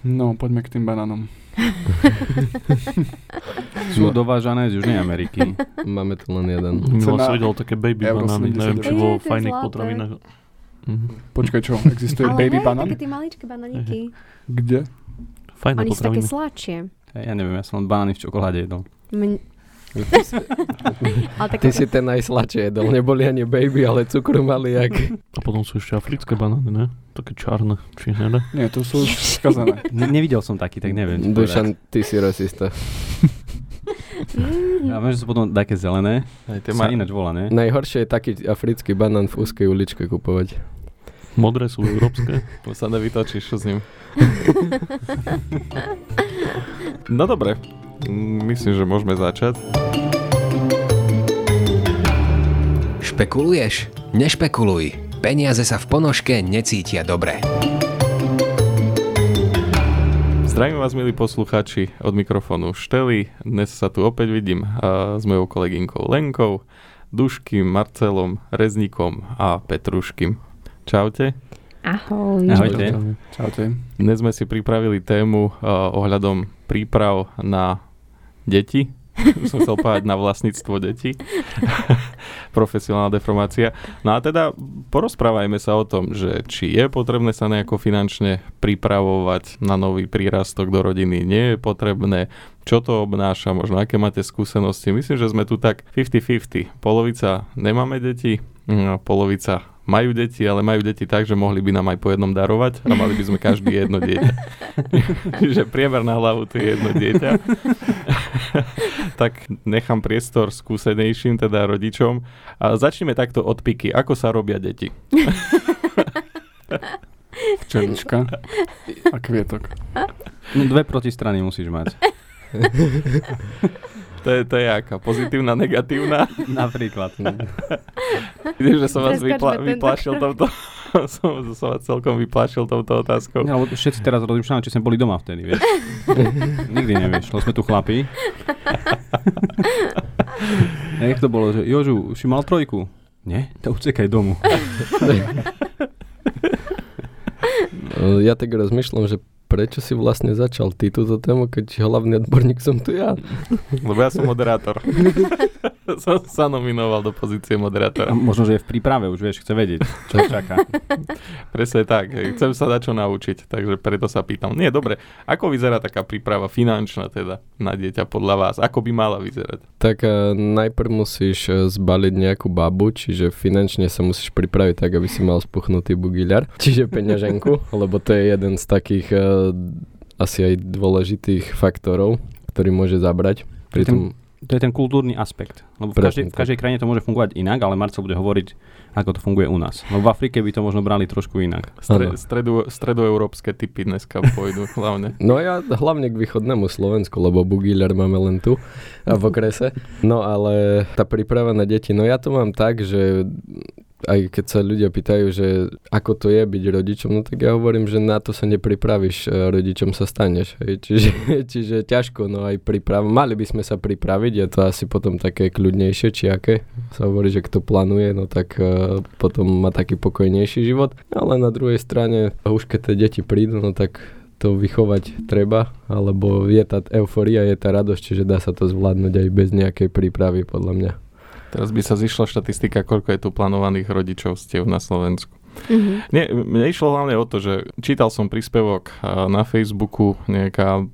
No, poďme k tým banánom. Sú dovážané z Južnej Ameriky. Máme tu len jeden. Milo som videl také baby euro banány, 70. neviem, či vo fajných potravinách. Mhm. Počkaj, čo? Existuje Ale baby hej, banán? také tie maličké bananíky. Kde? Fajné Oni sú také potraviny. sladšie. Hej, Ja neviem, ja som len banány v čokoláde jedol. Ale Ty si ten najsladšie jedol. Neboli ani baby, ale cukru mali jak... A potom sú ešte africké banány, ne? Také čarné, či ne? ne? Nie, to sú už skazané. Ne- nevidel som taký, tak neviem. čo Dušan, ty si rasista. Mm. A viem, že sú potom také zelené. Aj To sa ináč volá, ne? Najhoršie je taký africký banán v úzkej uličke kupovať. Modré sú európske. To sa nevytočíš s ním. no dobre, myslím, že môžeme začať. Špekuluješ? Nešpekuluj. Peniaze sa v ponožke necítia dobre. Zdravím vás, milí poslucháči, od mikrofónu Štely. Dnes sa tu opäť vidím s mojou kolegynkou Lenkou, Duškým, Marcelom, Reznikom a Petruškým. Čaute. Ahoj. Ahojte. Čaute. Dnes sme si pripravili tému ohľadom príprav na deti. som chcel povedať na vlastníctvo detí. Profesionálna deformácia. No a teda porozprávajme sa o tom, že či je potrebné sa nejako finančne pripravovať na nový prírastok do rodiny, nie je potrebné, čo to obnáša, možno aké máte skúsenosti. Myslím, že sme tu tak 50-50. Polovica nemáme deti, mm, polovica majú deti, ale majú deti tak, že mohli by nám aj po jednom darovať a mali by sme každý jedno dieťa. Čiže priemer na hlavu to je jedno dieťa. tak nechám priestor skúsenejším, teda rodičom. A začneme takto od piky. Ako sa robia deti? Včelička a kvietok. No, dve protistrany musíš mať. To je, to je aká? Pozitívna, negatívna? Napríklad. Vidím, že som vás vypla- vyplašil touto... som, som vás celkom vyplašil touto otázkou. Ja, lebo všetci teraz rozmýšľame, či sme boli doma vtedy, vieš. Nikdy nevieš, lebo sme tu chlapi. A jak to bolo, že Jožu, si mal trojku? Nie? To utekaj domu. No, Ja tak rozmýšľam, že prečo si vlastne začal ty túto tému, keď hlavný odborník som tu ja. Lebo ja som moderátor. som sa nominoval do pozície A moderátora. možno, že je v príprave, už vieš, chce vedieť, čo čaká. Presne tak. Chcem sa dať čo naučiť, takže preto sa pýtam. Nie, dobre. Ako vyzerá taká príprava finančná teda na dieťa podľa vás? Ako by mala vyzerať? Tak uh, najprv musíš uh, zbaliť nejakú babu, čiže finančne sa musíš pripraviť tak, aby si mal spuchnutý bugiľar, čiže peňaženku, lebo to je jeden z takých uh, asi aj dôležitých faktorov, ktorý môže zabrať. Pritom, To je ten kultúrny aspekt. Lebo v každej, v každej krajine to môže fungovať inak, ale Marcel bude hovoriť, ako to funguje u nás. No v Afrike by to možno brali trošku inak. Stre, stredu, stredoeurópske typy dneska pôjdu hlavne. No ja hlavne k východnému Slovensku, lebo bugiľar máme len tu v okrese. No ale tá príprava na deti, no ja to mám tak, že aj keď sa ľudia pýtajú, že ako to je byť rodičom, no tak ja hovorím, že na to sa nepripravíš, e, rodičom sa staneš. Hej. Čiže, čiže ťažko, no aj príprav. Mali by sme sa pripraviť, je to asi potom také kľudnejšie, či aké. Sa hovorí, že kto plánuje, no tak uh, potom má taký pokojnejší život. Ale na druhej strane, už keď tie deti prídu, no tak to vychovať treba, alebo je tá euforia, je tá radosť, čiže dá sa to zvládnuť aj bez nejakej prípravy, podľa mňa. Teraz by sa zišla štatistika, koľko je tu plánovaných rodičovstiev na Slovensku. Mhm. Nie, mne išlo hlavne o to, že čítal som príspevok na Facebooku, nejaká,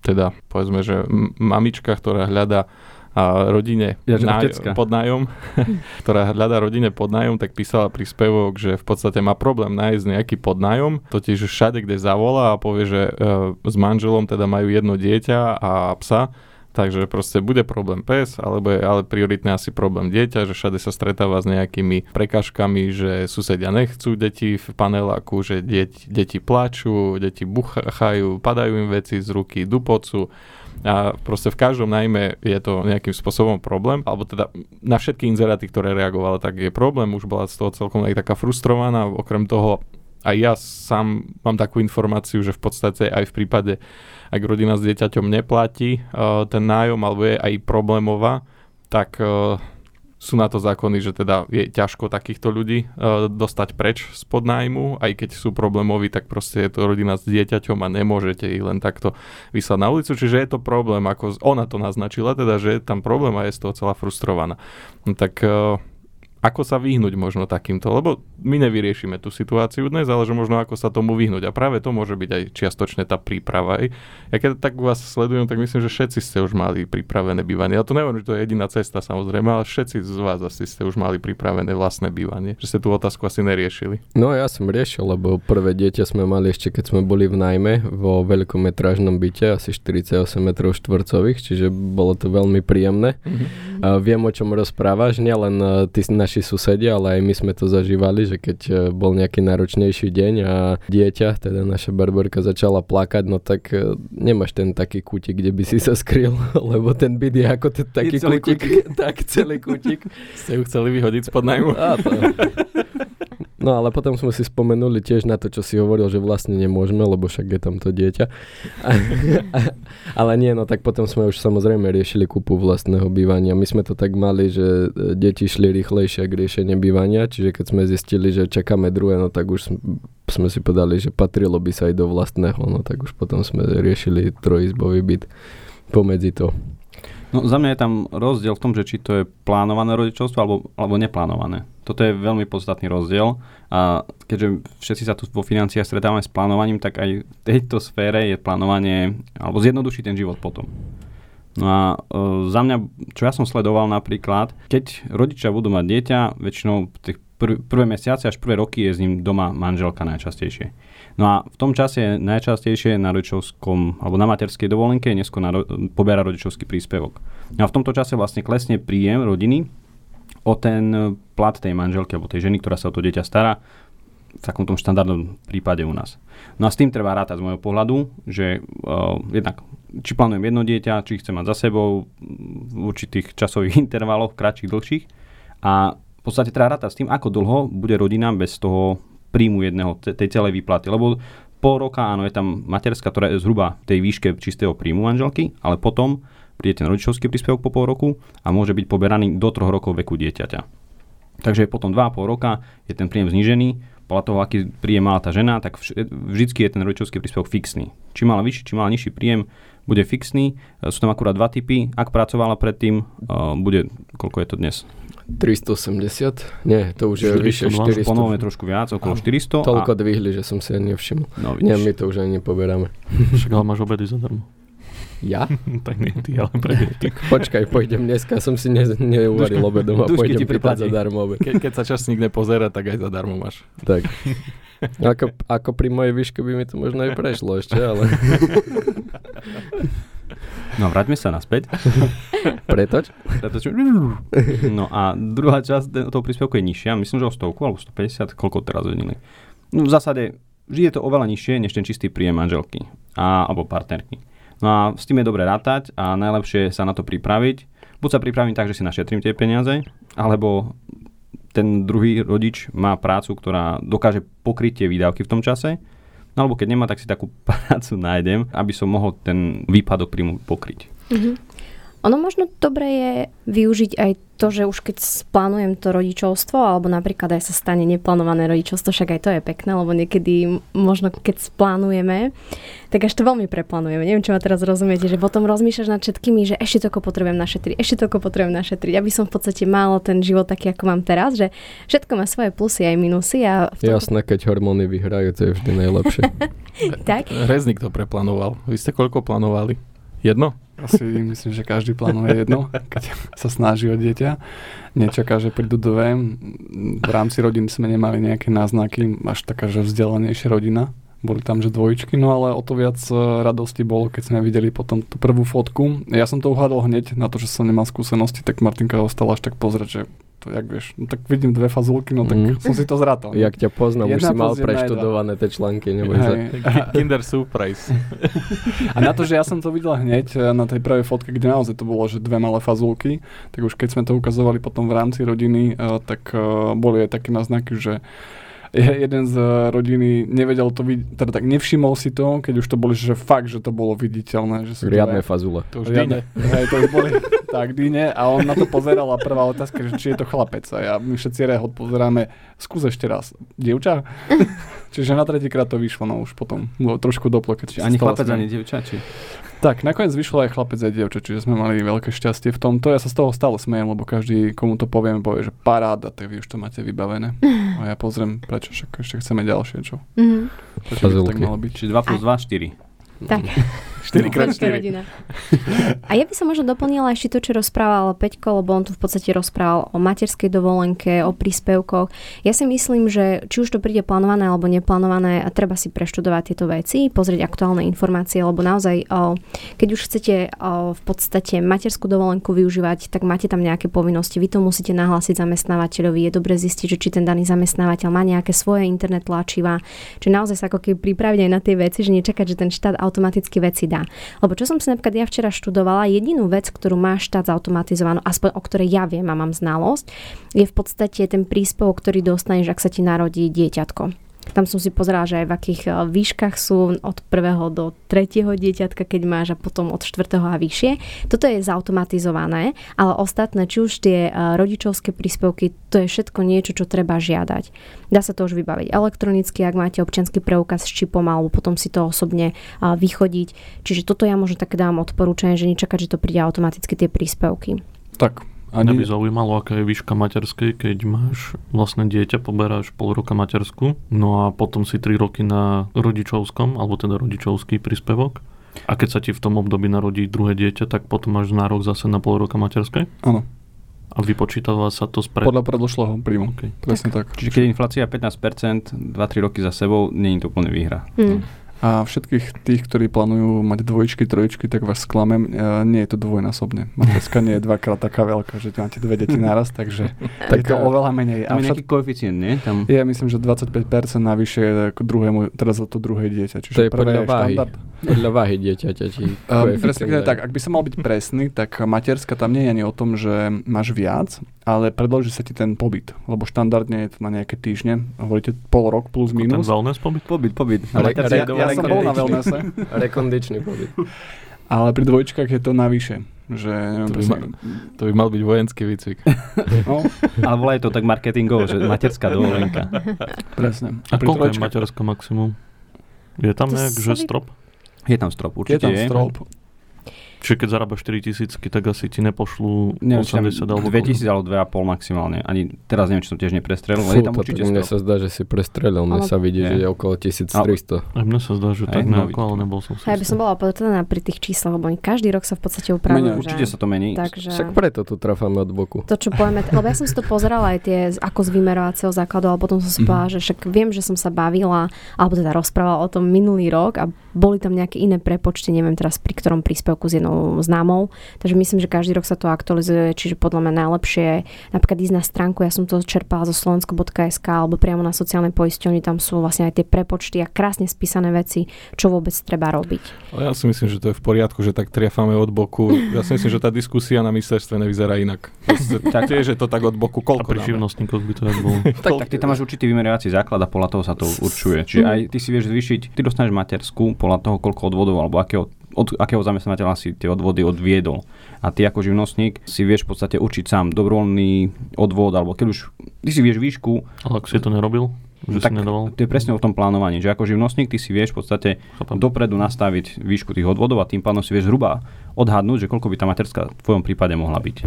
teda povedzme, že mamička, ktorá hľadá a rodine Ja, náj- otecka. pod nájom, ktorá hľadá rodine pod nájom, tak písala príspevok, že v podstate má problém nájsť nejaký podnájom, totiž všade, kde zavolá a povie, že e, s manželom teda majú jedno dieťa a psa, Takže proste bude problém pes, alebo je ale prioritne asi problém dieťa, že všade sa stretáva s nejakými prekažkami, že susedia nechcú deti v paneláku, že deti, deti plačú, deti buchajú, padajú im veci z ruky, dupocu. A proste v každom najmä je to nejakým spôsobom problém, alebo teda na všetky inzeráty, ktoré reagovala, tak je problém, už bola z toho celkom aj taká frustrovaná, okrem toho aj ja sám mám takú informáciu, že v podstate aj v prípade, ak rodina s dieťaťom neplatí uh, ten nájom alebo je aj problémová, tak uh, sú na to zákony, že teda je ťažko takýchto ľudí uh, dostať preč z podnájmu, aj keď sú problémoví, tak proste je to rodina s dieťaťom a nemôžete ich len takto vyslať na ulicu, čiže je to problém, ako ona to naznačila, teda, že je tam problém a je z toho celá frustrovaná. No, tak ako sa vyhnúť možno takýmto, lebo my nevyriešime tú situáciu dnes, ale že možno ako sa tomu vyhnúť. A práve to môže byť aj čiastočne tá príprava. Aj. Ja keď tak vás sledujem, tak myslím, že všetci ste už mali pripravené bývanie. Ja to neviem, že to je jediná cesta samozrejme, ale všetci z vás asi ste už mali pripravené vlastné bývanie. Že ste tú otázku asi neriešili. No ja som riešil, lebo prvé dieťa sme mali ešte keď sme boli v najmä vo veľkometrážnom byte, asi 48 metrov štvorcových, čiže bolo to veľmi príjemné. Mm-hmm. A viem, o čom rozprávaš, nielen e, ty naši susedia, ale aj my sme to zažívali, že keď e, bol nejaký náročnejší deň a dieťa, teda naša barborka začala plakať, no tak e, nemáš ten taký kútik, kde by si sa skryl, lebo ten byt je ako ten taký celý kútik, tak celý kútik. Ste ju chceli vyhodiť spod najmu? A to. No ale potom sme si spomenuli tiež na to, čo si hovoril, že vlastne nemôžeme, lebo však je tam to dieťa. ale nie, no tak potom sme už samozrejme riešili kúpu vlastného bývania. My sme to tak mali, že e, deti šli rýchlejšie k riešeniu bývania, čiže keď sme zistili, že čakáme druhé, no tak už sme si povedali, že patrilo by sa aj do vlastného, no tak už potom sme riešili trojizbový byt pomedzi to. No za mňa je tam rozdiel v tom, že či to je plánované rodičovstvo alebo, alebo neplánované. Toto je veľmi podstatný rozdiel a keďže všetci sa tu vo financiách stretávame s plánovaním, tak aj v tejto sfére je plánovanie, alebo zjednoduší ten život potom. No a e, za mňa, čo ja som sledoval napríklad, keď rodičia budú mať dieťa, väčšinou tých prv, prvé mesiace až prvé roky je s ním doma manželka najčastejšie. No a v tom čase najčastejšie na rodičovskom alebo na materskej dovolenke neskôr na, poberá rodičovský príspevok. No a v tomto čase vlastne klesne príjem rodiny o ten plat tej manželky alebo tej ženy, ktorá sa o to dieťa stará v takom tom štandardnom prípade u nás. No a s tým treba rátať z môjho pohľadu, že uh, jednak či plánujem jedno dieťa, či chcem mať za sebou v určitých časových intervaloch, kratších, dlhších. A v podstate treba rátať s tým, ako dlho bude rodina bez toho príjmu jedného, tej celej výplaty. Lebo pol roka, áno, je tam materská, ktorá je zhruba tej výške čistého príjmu manželky, ale potom príde ten rodičovský príspevok po pol roku a môže byť poberaný do troch rokov veku dieťaťa. Takže potom 2,5 roka je ten príjem znížený, podľa toho, aký príjem mala tá žena, tak vždycky je ten rodičovský príspevok fixný. Či mala vyšší, či mala nižší príjem, bude fixný. Sú tam akurát dva typy. Ak pracovala predtým, bude, koľko je to dnes? 380? Nie, to už je vyššie 400. Ponovne trošku viac, okolo 400. Toľko a... dvihli, že som si ani nevšimol. No, Nie, my to už ani nepoberáme. Však ale máš obedy zadarmo. Ja? tak nie ty, ale pre deti. Počkaj, pôjdem dneska, som si ne, neuvaril obedom a pôjdem pýtať zadarmo obed. Ke, keď sa časník nepozera, tak aj zadarmo máš. Tak. Ako, ako pri mojej výške by mi to možno aj prešlo ešte, ale... No vráťme sa naspäť. Pretoč? Pretoč. No a druhá časť toho príspevku je nižšia, myslím, že o stovku alebo 150, koľko teraz vedeli. No v zásade je to oveľa nižšie, než ten čistý príjem manželky a, alebo partnerky. No a s tým je dobre rátať a najlepšie sa na to pripraviť. Buď sa pripravím tak, že si našetrím tie peniaze, alebo ten druhý rodič má prácu, ktorá dokáže pokryť tie výdavky v tom čase No alebo keď nemá, tak si takú prácu nájdem, aby som mohol ten výpadok príjmu pokryť. Mm-hmm. Ono možno dobre je využiť aj to, že už keď plánujem to rodičovstvo, alebo napríklad aj sa stane neplánované rodičovstvo, však aj to je pekné, lebo niekedy možno keď splánujeme, tak až to veľmi preplánujeme. Neviem, či ma teraz rozumiete, že potom rozmýšľaš nad všetkými, že ešte toľko potrebujem našetriť, ešte toľko potrebujem našetriť, aby som v podstate mal ten život taký, ako mám teraz, že všetko má svoje plusy aj minusy. A tom... Jasné, keď hormóny vyhrajú, to je vždy najlepšie. tak? Reznik to preplánoval. Vy ste koľko plánovali? Jedno? Asi myslím, že každý plánuje jedno, keď sa snaží o dieťa. Nečaká, že prídu dve. V rámci rodiny sme nemali nejaké náznaky, až taká, že vzdelanejšia rodina. Boli tam, že dvojičky, no ale o to viac e, radosti bolo, keď sme videli potom tú prvú fotku. Ja som to uhádol hneď na to, že som nemal skúsenosti, tak Martinka ostala až tak pozrieť, že to, jak vieš, no tak vidím dve fazulky, no tak mm. som si to zrátal. Jak ťa poznám, už si mal preštudované tie články, neboj sa. Kinder Surprise. A na to, že ja som to videl hneď eh, na tej prvej fotke, kde naozaj to bolo, že dve malé fazulky, tak už keď sme to ukazovali potom v rámci rodiny, uh, tak uh, boli aj také náznaky, že jeden z eh, rodiny nevedel to vidieť, teda tak nevšimol si to, keď už to boli, že fakt, že to bolo viditeľné. Že sú Riadne aj- fazule. To už Riadne. Hej, to už boli tak dyne a on na to pozeral a prvá otázka, že či je to chlapec. A ja, my všetci rehot pozeráme, skús ešte raz. Dievča? Čiže na tretíkrát to vyšlo, no už potom bolo trošku doplo, keď Či ani chlapec, ani dievča, či... Tak, nakoniec vyšlo aj chlapec aj dievča, čiže sme mali veľké šťastie v tomto. Ja sa z toho stále smejem, lebo každý, komu to poviem, povie, že paráda, tak vy už to máte vybavené. A ja pozriem, prečo však ešte chceme ďalšie, čo? Mhm. Prečo by to tak malo byť? Čiže 2 plus 2, 4. Tak. 4 krát Veľká 4. rodina. A ja by som možno doplnila ešte to, čo rozprával Peťko, lebo on tu v podstate rozprával o materskej dovolenke, o príspevkoch. Ja si myslím, že či už to príde plánované alebo neplánované, a treba si preštudovať tieto veci, pozrieť aktuálne informácie, lebo naozaj, keď už chcete v podstate materskú dovolenku využívať, tak máte tam nejaké povinnosti. Vy to musíte nahlásiť zamestnávateľovi. Je dobre zistiť, že či ten daný zamestnávateľ má nejaké svoje internet tlačiva. Čiže naozaj sa ako keby pripraviť aj na tie veci, že nečakať, že ten štát automaticky veci dá. Lebo čo som si napríklad ja včera študovala, jedinú vec, ktorú má štát zautomatizovanú, aspoň o ktorej ja viem a mám znalosť, je v podstate ten príspevok, ktorý dostaneš, ak sa ti narodí dieťatko. Tam som si pozerala, že aj v akých eh, výškach sú od prvého do tretieho dieťatka, keď máš a potom od štvrtého a vyššie. Toto je zautomatizované, ale ostatné, či už tie eh, rodičovské príspevky, to je všetko niečo, čo treba žiadať. Dá sa to už vybaviť elektronicky, ak máte občianský preukaz s čipom, alebo potom si to osobne a, vychodiť. Čiže toto ja možno tak dám odporúčanie, že nečakať, že to príde automaticky tie príspevky. Tak, Mňa by ani, zaujímalo, aká je výška materskej, keď máš vlastné dieťa, poberáš pol roka matersku, no a potom si 3 roky na rodičovskom, alebo teda rodičovský príspevok. A keď sa ti v tom období narodí druhé dieťa, tak potom máš nárok zase na pol roka materskej? áno, A vypočítava sa to spred... podľa predložlého príjmu. Okay. Presne tak. Čiže keď je inflácia 15%, 2-3 roky za sebou, nie je to úplne výhra. Hm. A všetkých tých, ktorí plánujú mať dvojičky, trojičky, tak vás sklamem, e, nie je to dvojnásobne. Materská nie je dvakrát taká veľká, že máte dve deti naraz, takže je to oveľa menej. Tam A je nejaký koeficient, nie? Tam... je myslím, že 25% navyše k druhému, teraz za to druhé dieťa. Čiže To je prvé podľa váhy. štandard. Podľa váhy dieťaťa. Či Um, respektíve dajú. tak, ak by som mal byť presný, tak materská tam nie je ani o tom, že máš viac, ale predloží sa ti ten pobyt, lebo štandardne je to na nejaké týždne, hovoríte pol rok plus Ten minus. wellness pobyt? Pobyt, pobyt. Ale- Ale ale- Ja, ja som bol na wellnesse, Rekondičný pobyt. ale pri dvojčkách je to navyše. Že, neviem, To by, presne, ma, to by mal byť vojenský výcvik. no, Ale volajú to tak marketingovo, že materská dovolenka. presne. A pri koľko je materská maximum? Je tam To nejak, že strop? Je tam strop, je určite tam strop. Čiže keď zarábaš 4 tisícky, tak asi ti nepošlú Neviem, či tam 80 alebo 2000 alebo 2,5 maximálne. Ani teraz neviem, či som tiež neprestrelil, Fú, tam to, určite mne sa zdá, že si prestrelil. Mne Ale- sa vidí, že je okolo 1300. Aj mne sa zdá, že tak nejako, ale nebol som si Ja by som bola opatrná pri tých číslach, lebo každý rok sa v podstate upravujú. Určite sa to mení. Takže... Však preto tu trafáme od boku. To, čo povieme, lebo ja som si to pozerala aj tie z- ako z vymerovacieho základu, ale potom som si Mhm. povedala, že však viem, že som sa bavila, alebo teda rozprávala o tom minulý rok a boli tam nejaké iné prepočty, neviem teraz pri ktorom príspevku s jednou známou, takže myslím, že každý rok sa to aktualizuje, čiže podľa mňa najlepšie je napríklad ísť na stránku, ja som to čerpala zo slovensko.sk alebo priamo na sociálnej poisťovni, tam sú vlastne aj tie prepočty a krásne spísané veci, čo vôbec treba robiť. Ja si myslím, že to je v poriadku, že tak triafame od boku. Ja si myslím, že tá diskusia na ministerstve nevyzerá inak. Tak tiež je to tak od boku, A koľko pri živnostníkoch by to tak bolo. Tak, tak ty tam máš určitý vymerovací základ a podľa toho sa to určuje. Čiže aj ty si vieš zvýšiť, ty dostaneš materskú podľa toho, koľko odvodov alebo akého, od akého zamestnateľa si tie odvody odviedol. A ty ako živnostník si vieš v podstate určiť sám dobrovoľný odvod, alebo keď už ty si vieš výšku, Ale ak si to nerobil, že tak to je presne o tom plánovaní, že ako živnostník ty si vieš v podstate chápem. dopredu nastaviť výšku tých odvodov a tým pádom si vieš zhruba odhadnúť, že koľko by tá materská v tvojom prípade mohla byť.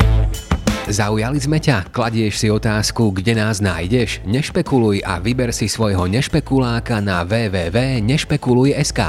Zaujali sme ťa? Kladieš si otázku, kde nás nájdeš? Nešpekuluj a vyber si svojho nešpekuláka na www.nešpekuluj.sk.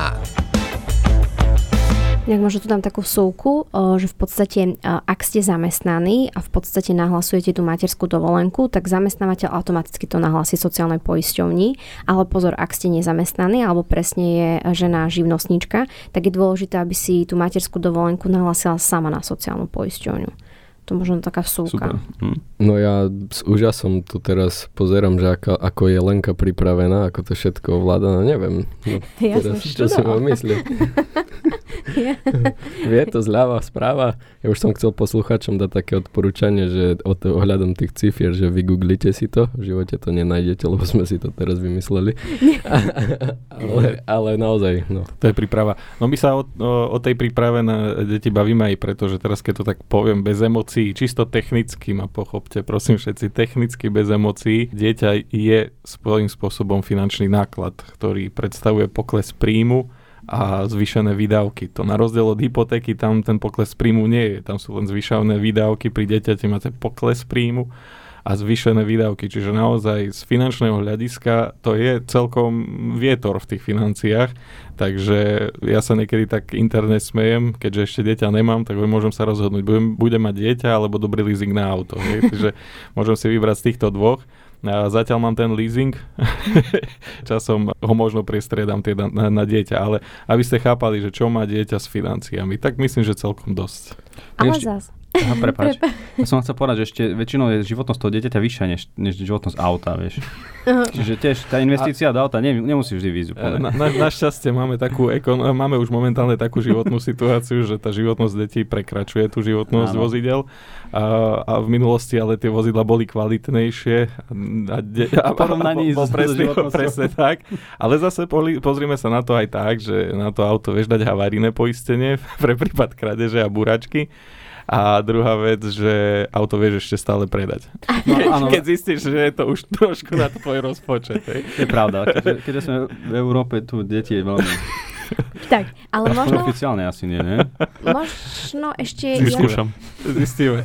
Nejak možno tu dám takú súku, o, že v podstate, a, ak ste zamestnaní a v podstate nahlasujete tú materskú dovolenku, tak zamestnávateľ automaticky to nahlási sociálnej poisťovni. Ale pozor, ak ste nezamestnaní alebo presne je žena živnostníčka, tak je dôležité, aby si tú materskú dovolenku nahlásila sama na sociálnu poisťovňu. To možno taká súka. Super. Hm. No ja s úžasom tu teraz pozerám, že ako, ako je Lenka pripravená, ako to všetko ovláda, no neviem. No, Ja som teraz, čo si študovala. mám myslieť? Vie to zľava, správa. Ja už som chcel posluchačom dať také odporúčanie, že od, ohľadom tých cifier, že vygooglite si to, v živote to nenájdete, lebo sme si to teraz vymysleli. ale, ale naozaj, no. To je príprava. No my sa o, o, o tej príprave na deti bavíme aj preto, že teraz keď to tak poviem bez emócií, čisto technicky ma pochopte, prosím všetci, technicky bez emócií, dieťa je svojím spôsobom finančný náklad, ktorý predstavuje pokles príjmu a zvýšené výdavky. To na rozdiel od hypotéky, tam ten pokles príjmu nie je. Tam sú len zvýšené výdavky, pri dieťati máte pokles príjmu a zvýšené výdavky. Čiže naozaj z finančného hľadiska to je celkom vietor v tých financiách. Takže ja sa niekedy tak interne smejem, keďže ešte dieťa nemám, tak môžem sa rozhodnúť, budem, budem mať dieťa alebo dobrý leasing na auto. Hej? Takže môžem si vybrať z týchto dvoch. A zatiaľ mám ten leasing, časom ho možno priestriedam teda na, na dieťa, ale aby ste chápali, že čo má dieťa s financiami, tak myslím, že celkom dosť. Ale zás, Aha, prepáč. Ja som chcel povedať, že ešte väčšinou je životnosť toho dieťaťa vyššia než, než životnosť auta, vieš. Čiže tiež tá investícia a... do auta ne, nemusí vždy výjsť úplne. Na, na, našťastie máme, takú ekon, máme už momentálne takú životnú situáciu, že tá životnosť detí prekračuje tú životnosť Áno. vozidel a, a v minulosti ale tie vozidla boli kvalitnejšie a, de, a, a porovnaní s presne, presne tak. Ale zase poli, pozrime sa na to aj tak, že na to auto vieš dať havarijné poistenie pre prípad krádeže a buračky. A druhá vec, že auto vieš ešte stále predať. No, áno. Keď zistíš, že je to už trošku na tvoj rozpočet. Hej. Je pravda. Keďže, keďže sme v Európe, tu deti je veľmi tak, ale Aspoň možno... oficiálne asi nie, ne? Možno ešte... Vyskúšam. Ja... Zistíme.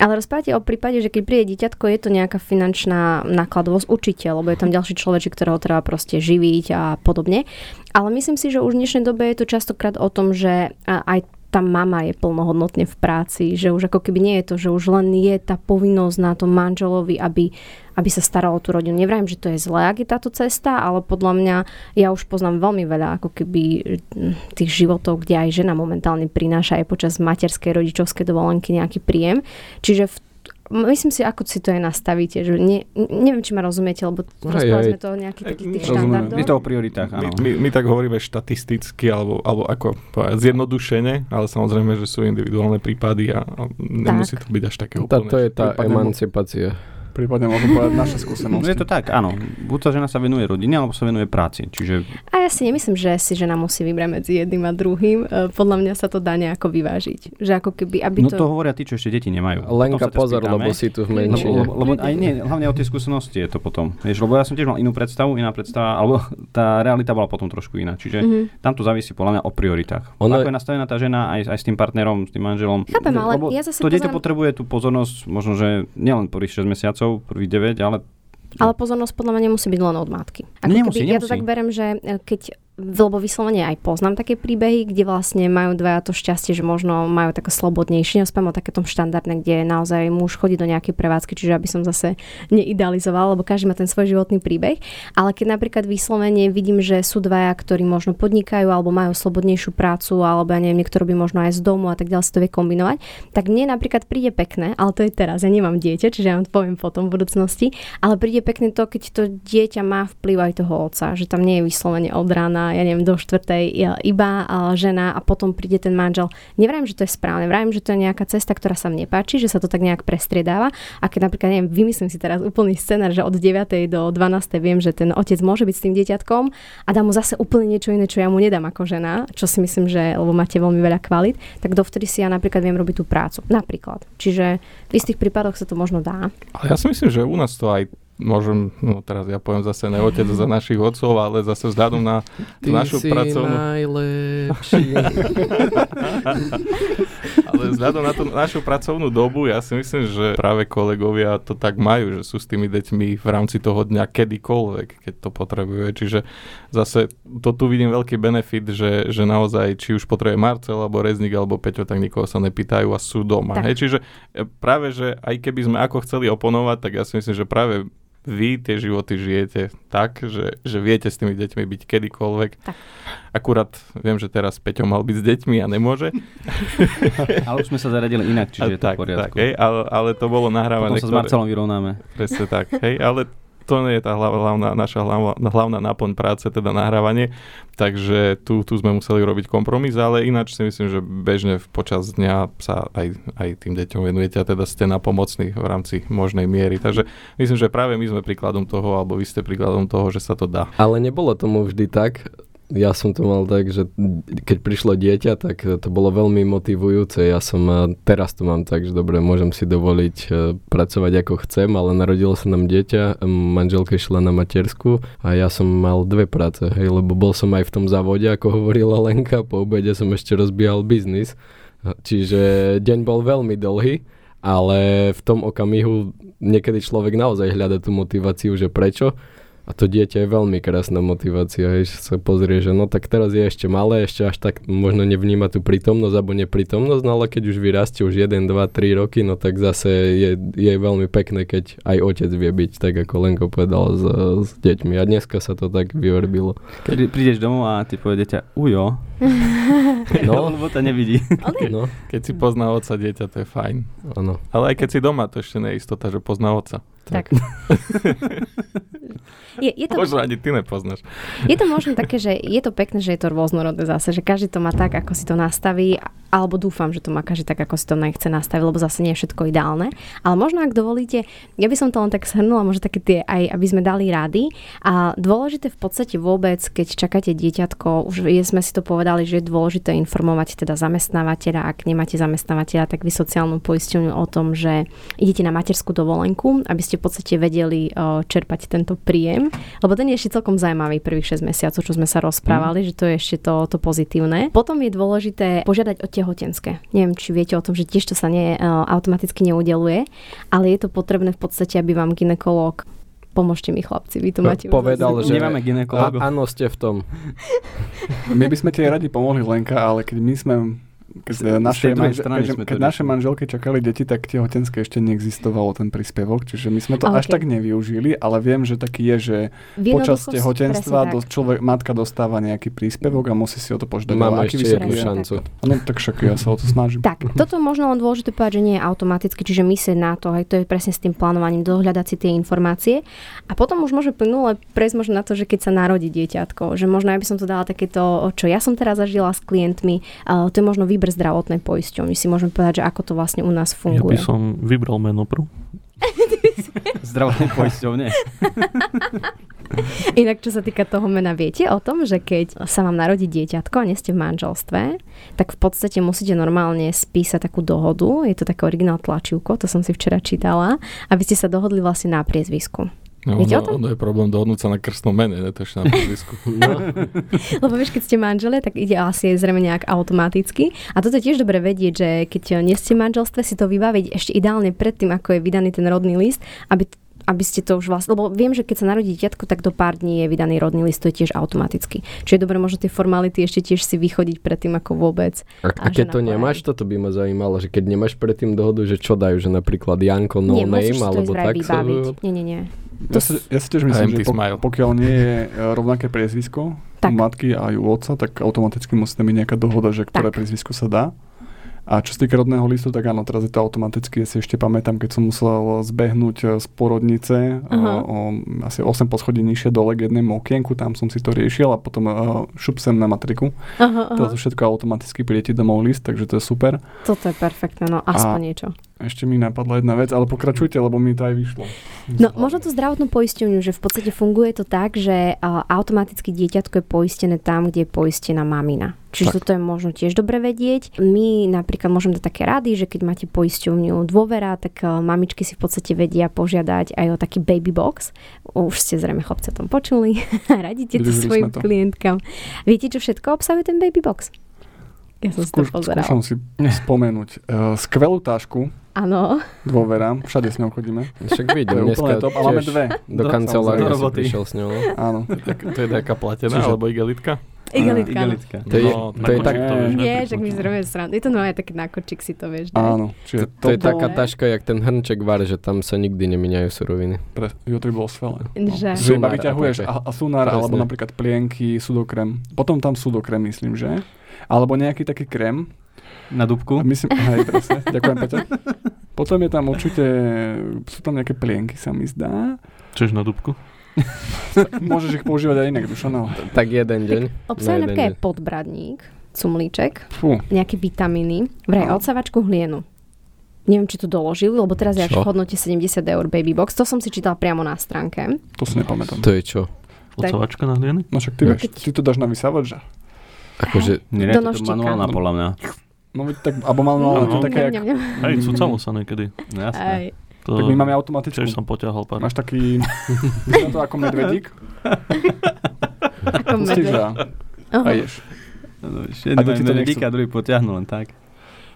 Ale rozprávate o prípade, že keď príde dieťatko, je to nejaká finančná nákladovosť určite, lebo je tam ďalší človek, ktorého treba proste živiť a podobne. Ale myslím si, že už v dnešnej dobe je to častokrát o tom, že aj tá mama je plnohodnotne v práci, že už ako keby nie je to, že už len je tá povinnosť na tom manželovi, aby, aby sa staral o tú rodinu. Nevrajím, že to je zlé, ak je táto cesta, ale podľa mňa ja už poznám veľmi veľa ako keby hm, tých životov, kde aj žena momentálne prináša aj počas materskej rodičovskej dovolenky nejaký príjem. Čiže v myslím si, ako si to aj nastavíte, že ne, neviem, či ma rozumiete, lebo rozprávali sme to o nejakých takých tých štandardov. Je to o prioritách, áno. My, my, my tak hovoríme štatisticky, alebo, alebo ako povedať, zjednodušene, ale samozrejme, že sú individuálne prípady a, a nemusí to byť až také úplne. To je tá emancipácia prípadne môžem povedať naše skúsenosti. No je to tak, áno. Buď tá žena sa venuje rodine, alebo sa venuje práci. Čiže... A ja si nemyslím, že si žena musí vybrať medzi jedným a druhým. E, podľa mňa sa to dá nejako vyvážiť. Že ako keby, aby no to... to hovoria tí, čo ešte deti nemajú. Lenka, pozor, spýtame. lebo si tu v menšine. Lebo, lebo, aj nie, hlavne o tej skúsenosti je to potom. Vieš, lebo ja som tiež mal inú predstavu, iná predstava, alebo tá realita bola potom trošku iná. Čiže mm-hmm. tam to závisí podľa mňa o prioritách. Ono... Ako je nastavená tá žena aj, aj s tým partnerom, s tým manželom. Chápem, ale lebo ja zase to dieťa potrebuje tú pozornosť, možno, že nielen prvých 6 mesiacov, prvých 9, ale ale pozornosť podľa mňa nemusí byť len od matky. Ako nemusí, keby, nemusí. Ja to tak berem, že e, keď lebo vyslovene aj poznám také príbehy, kde vlastne majú dvaja to šťastie, že možno majú také slobodnejšie, nespám o takéto štandardné, kde naozaj muž chodí do nejakej prevádzky, čiže aby som zase neidealizoval, lebo každý má ten svoj životný príbeh. Ale keď napríklad vyslovene vidím, že sú dvaja, ktorí možno podnikajú alebo majú slobodnejšiu prácu, alebo ja neviem, niekto robí možno aj z domu a tak ďalej si to vie kombinovať, tak mne napríklad príde pekné, ale to je teraz, ja nemám dieťa, čiže ja vám poviem potom v budúcnosti, ale príde pekné to, keď to dieťa má vplyv aj toho otca, že tam nie je vyslovene od rána ja neviem, do štvrtej iba žena a potom príde ten manžel. Nevrajím, že to je správne, vrajím, že to je nejaká cesta, ktorá sa mne páči, že sa to tak nejak prestriedáva. A keď napríklad, neviem, vymyslím si teraz úplný scenár, že od 9. do 12. viem, že ten otec môže byť s tým dieťatkom a dá mu zase úplne niečo iné, čo ja mu nedám ako žena, čo si myslím, že, lebo máte veľmi veľa kvalit, tak dovtedy si ja napríklad viem robiť tú prácu. Napríklad. Čiže v istých prípadoch sa to možno dá. Ale ja si myslím, že u nás to aj môžem, no teraz ja poviem zase ne otec za našich otcov, ale zase vzhľadom na Ty našu si pracovnú... najlepší. ale vzhľadom na tú našu pracovnú dobu, ja si myslím, že práve kolegovia to tak majú, že sú s tými deťmi v rámci toho dňa kedykoľvek, keď to potrebuje. Čiže zase to tu vidím veľký benefit, že, že naozaj, či už potrebuje Marcel, alebo Reznik, alebo Peťo, tak nikoho sa nepýtajú a sú doma. Hej? Čiže e, práve, že aj keby sme ako chceli oponovať, tak ja si myslím, že práve vy tie životy žijete tak, že, že viete s tými deťmi byť kedykoľvek. Tak. Akurát viem, že teraz Peťo mal byť s deťmi a nemôže. ale už sme sa zaradili inak, čiže a je tak, to v poriadku. Tak, hej, ale, ale to bolo nahrávané. Potom sa ktoré... s Marcelom vyrovnáme. Presne tak. Hej, ale to nie je tá hlavná, naša hlavná, hlavná náplň práce, teda nahrávanie, takže tu, tu sme museli robiť kompromis, ale ináč si myslím, že bežne počas dňa sa aj, aj tým deťom venujete a teda ste napomocní v rámci možnej miery. Takže myslím, že práve my sme príkladom toho, alebo vy ste príkladom toho, že sa to dá. Ale nebolo tomu vždy tak ja som to mal tak, že keď prišlo dieťa, tak to bolo veľmi motivujúce. Ja som, teraz to mám tak, že dobre, môžem si dovoliť e, pracovať ako chcem, ale narodilo sa nám dieťa, manželka išla na matersku a ja som mal dve práce, hej, lebo bol som aj v tom závode, ako hovorila Lenka, po obede som ešte rozbíjal biznis, čiže deň bol veľmi dlhý, ale v tom okamihu niekedy človek naozaj hľada tú motiváciu, že prečo a to dieťa je veľmi krásna motivácia, hej, sa pozrie, že no tak teraz je ešte malé, ešte až tak možno nevníma tú prítomnosť alebo neprítomnosť, no ale keď už vyrastie už 1, 2, 3 roky, no tak zase je, je veľmi pekné, keď aj otec vie byť, tak ako Lenko povedal, s, s deťmi. A dneska sa to tak vyverbilo. Keď prídeš domov a ty povie dieťa, ujo, no. lebo to nevidí. Okay. No. Keď si pozná otca dieťa, to je fajn. Ano. Ale aj keď si doma, to ešte nie je istota, že pozná otca. Tak. je, je to, možno ani ty nepoznáš. Je to možno také, že je to pekné, že je to rôznorodné zase, že každý to má tak, ako si to nastaví, alebo dúfam, že to má každý tak, ako si to nechce nastaviť, lebo zase nie je všetko ideálne. Ale možno, ak dovolíte, ja by som to len tak shrnula, možno také tie aj, aby sme dali rady. A dôležité v podstate vôbec, keď čakáte dieťatko, už je, sme si to povedali, že je dôležité informovať teda zamestnávateľa, ak nemáte zamestnávateľa, tak vy sociálnu poisťovňu o tom, že idete na materskú dovolenku, aby ste v podstate vedeli čerpať tento príjem, lebo ten je ešte celkom zaujímavý prvých 6 mesiacov, čo sme sa rozprávali, mm. že to je ešte to, to pozitívne. Potom je dôležité požiadať o tehotenské. Neviem, či viete o tom, že tiež to sa nie, automaticky neudeluje, ale je to potrebné v podstate, aby vám ginekolog Pomôžte mi chlapci, vy to máte. Povedal, že nemáme A, áno, ste v tom. My by sme ti radi pomohli, Lenka, ale keď my sme keď, naše, manžel, keď, keď naše manželky čakali deti, tak tehotenské ešte neexistovalo ten príspevok, čiže my sme to okay. až tak nevyužili, ale viem, že taký je, že počas tehotenstva do, človek, matka dostáva nejaký príspevok a musí si o to požiadať. Mám ešte jednu šancu. No tak však ja sa o to snažím. Tak, toto možno len dôležité povedať, že nie je automaticky, čiže my sa na to, hej, to je presne s tým plánovaním, dohľadať si tie informácie a potom už môže plynule prejsť možno na to, že keď sa narodí dieťatko, že možno ja by som to dala takéto, čo ja som teraz zažila s klientmi, uh, to je možno výber zdravotnej poisťovny. Si môžeme povedať, že ako to vlastne u nás funguje. Ja by som vybral Menopru. Zdravotnej poisťovne. Inak, čo sa týka toho mena, viete o tom, že keď sa vám narodí dieťatko a nie ste v manželstve, tak v podstate musíte normálne spísať takú dohodu, je to také originál tlačivko, to som si včera čítala, aby ste sa dohodli vlastne na priezvisku. No, Viete ono, o tom? ono je problém dohodnúť sa na krstnom mene, ne to ešte na prízvisku. no. Lebo vieš, keď ste manželia, tak ide asi zrejme nejak automaticky. A toto je tiež dobre vedieť, že keď nie ste v manželstve, si to vybaviť ešte ideálne predtým, ako je vydaný ten rodný list, aby aby ste to už vlastne, lebo viem, že keď sa narodí dieťatko, tak do pár dní je vydaný rodný list, to je tiež automaticky. Čiže je dobre možno tie formality ešte tiež si vychodiť predtým ako vôbec. A, a keď to nemáš, toto by ma zaujímalo, že keď nemáš predtým dohodu, že čo dajú, že napríklad Janko no nie, name, alebo tak sa... Nie, nie, nie. To ja, sa, ja si tiež myslím, že po, pokiaľ nie je e, rovnaké priezvisko u matky a u otca, tak automaticky musí byť nejaká dohoda, že ktoré priezvisko sa dá. A čo sa týka rodného listu, tak áno, teraz je to automaticky. Ja si ešte pamätám, keď som musel zbehnúť e, z porodnice uh-huh. o, asi 8 poschodí nižšie dole k jednému okienku, tam som si to riešil a potom uh, šup sem na matriku. Uh-huh, uh-huh. Teraz všetko automaticky príde domov list, takže to je super. Toto je perfektné, no aspoň a, niečo. Ešte mi napadla jedna vec, ale pokračujte, lebo mi to aj vyšlo. No, možno tú zdravotnú poisťovňu, že v podstate funguje to tak, že uh, automaticky dieťatko je poistené tam, kde je poistená mamina. Čiže tak. toto je možno tiež dobre vedieť. My napríklad môžeme dať také rady, že keď máte poisťovňu dôvera, tak uh, mamičky si v podstate vedia požiadať aj o taký baby box. Už ste zrejme chlapce o tom počuli. Radíte to svojim to. klientkám. Viete, čo všetko obsahuje ten baby box? Ja som Skúš, si to pozeral. Skúšam si spomenúť. Uh, skvelú tášku, Áno. Dôverám, všade s ňou chodíme. Však vidím, dneska top, a máme dve. Do, do kancelárie som prišiel s ňou. Áno. to je taká platená, Čiže... alebo igelitka? Igelitka. igelitka. To je, no, to je tak... To vieš, nie, že my zrobíme srandu. Je to nové taký nákočík si to vieš. Dať. Áno. Čiže to, to, je taká taška, jak ten hrnček var, že tam sa nikdy nemíňajú suroviny. Pre, jo, to by bolo skvelé. No. Že? Že iba vyťahuješ a, a sunár, alebo napríklad plienky, sudokrem. Potom tam sudokrem, myslím, že? Alebo nejaký taký krém. Na dubku? Myslím, hej, presne. Ďakujem, Peťa. Potom je tam určite, sú tam nejaké plienky, sa mi zdá. Češ na dubku? Môžeš ich používať aj inak, Dušano. Tak jeden deň. Obsahuje napríklad deň. podbradník, cumlíček, Fú, nejaké vitamíny, vraj No. odsávačku hlienu. Neviem, či to doložili, lebo teraz je až v hodnote 70 eur baby box. To som si čítala priamo na stránke. to si nepamätám. To je čo? Odsavačka na hlieny? No však ty, No vieš, keď- ty to dáš na vysávač, že? Akože, Nie, nie, Do to manuálna podľa mňa. No tak, alebo mal, no, No, to no. také, jak. Hej, cucalo sa niekedy. No jasné. Aj. To tak my máme automatickú. Tiež som poťahal pár. Máš taký, to ako medvedík, Ako pustíš medveď. a, a ješ. No, A Všetci to ti to nechcú. a druhý potiahnu len tak.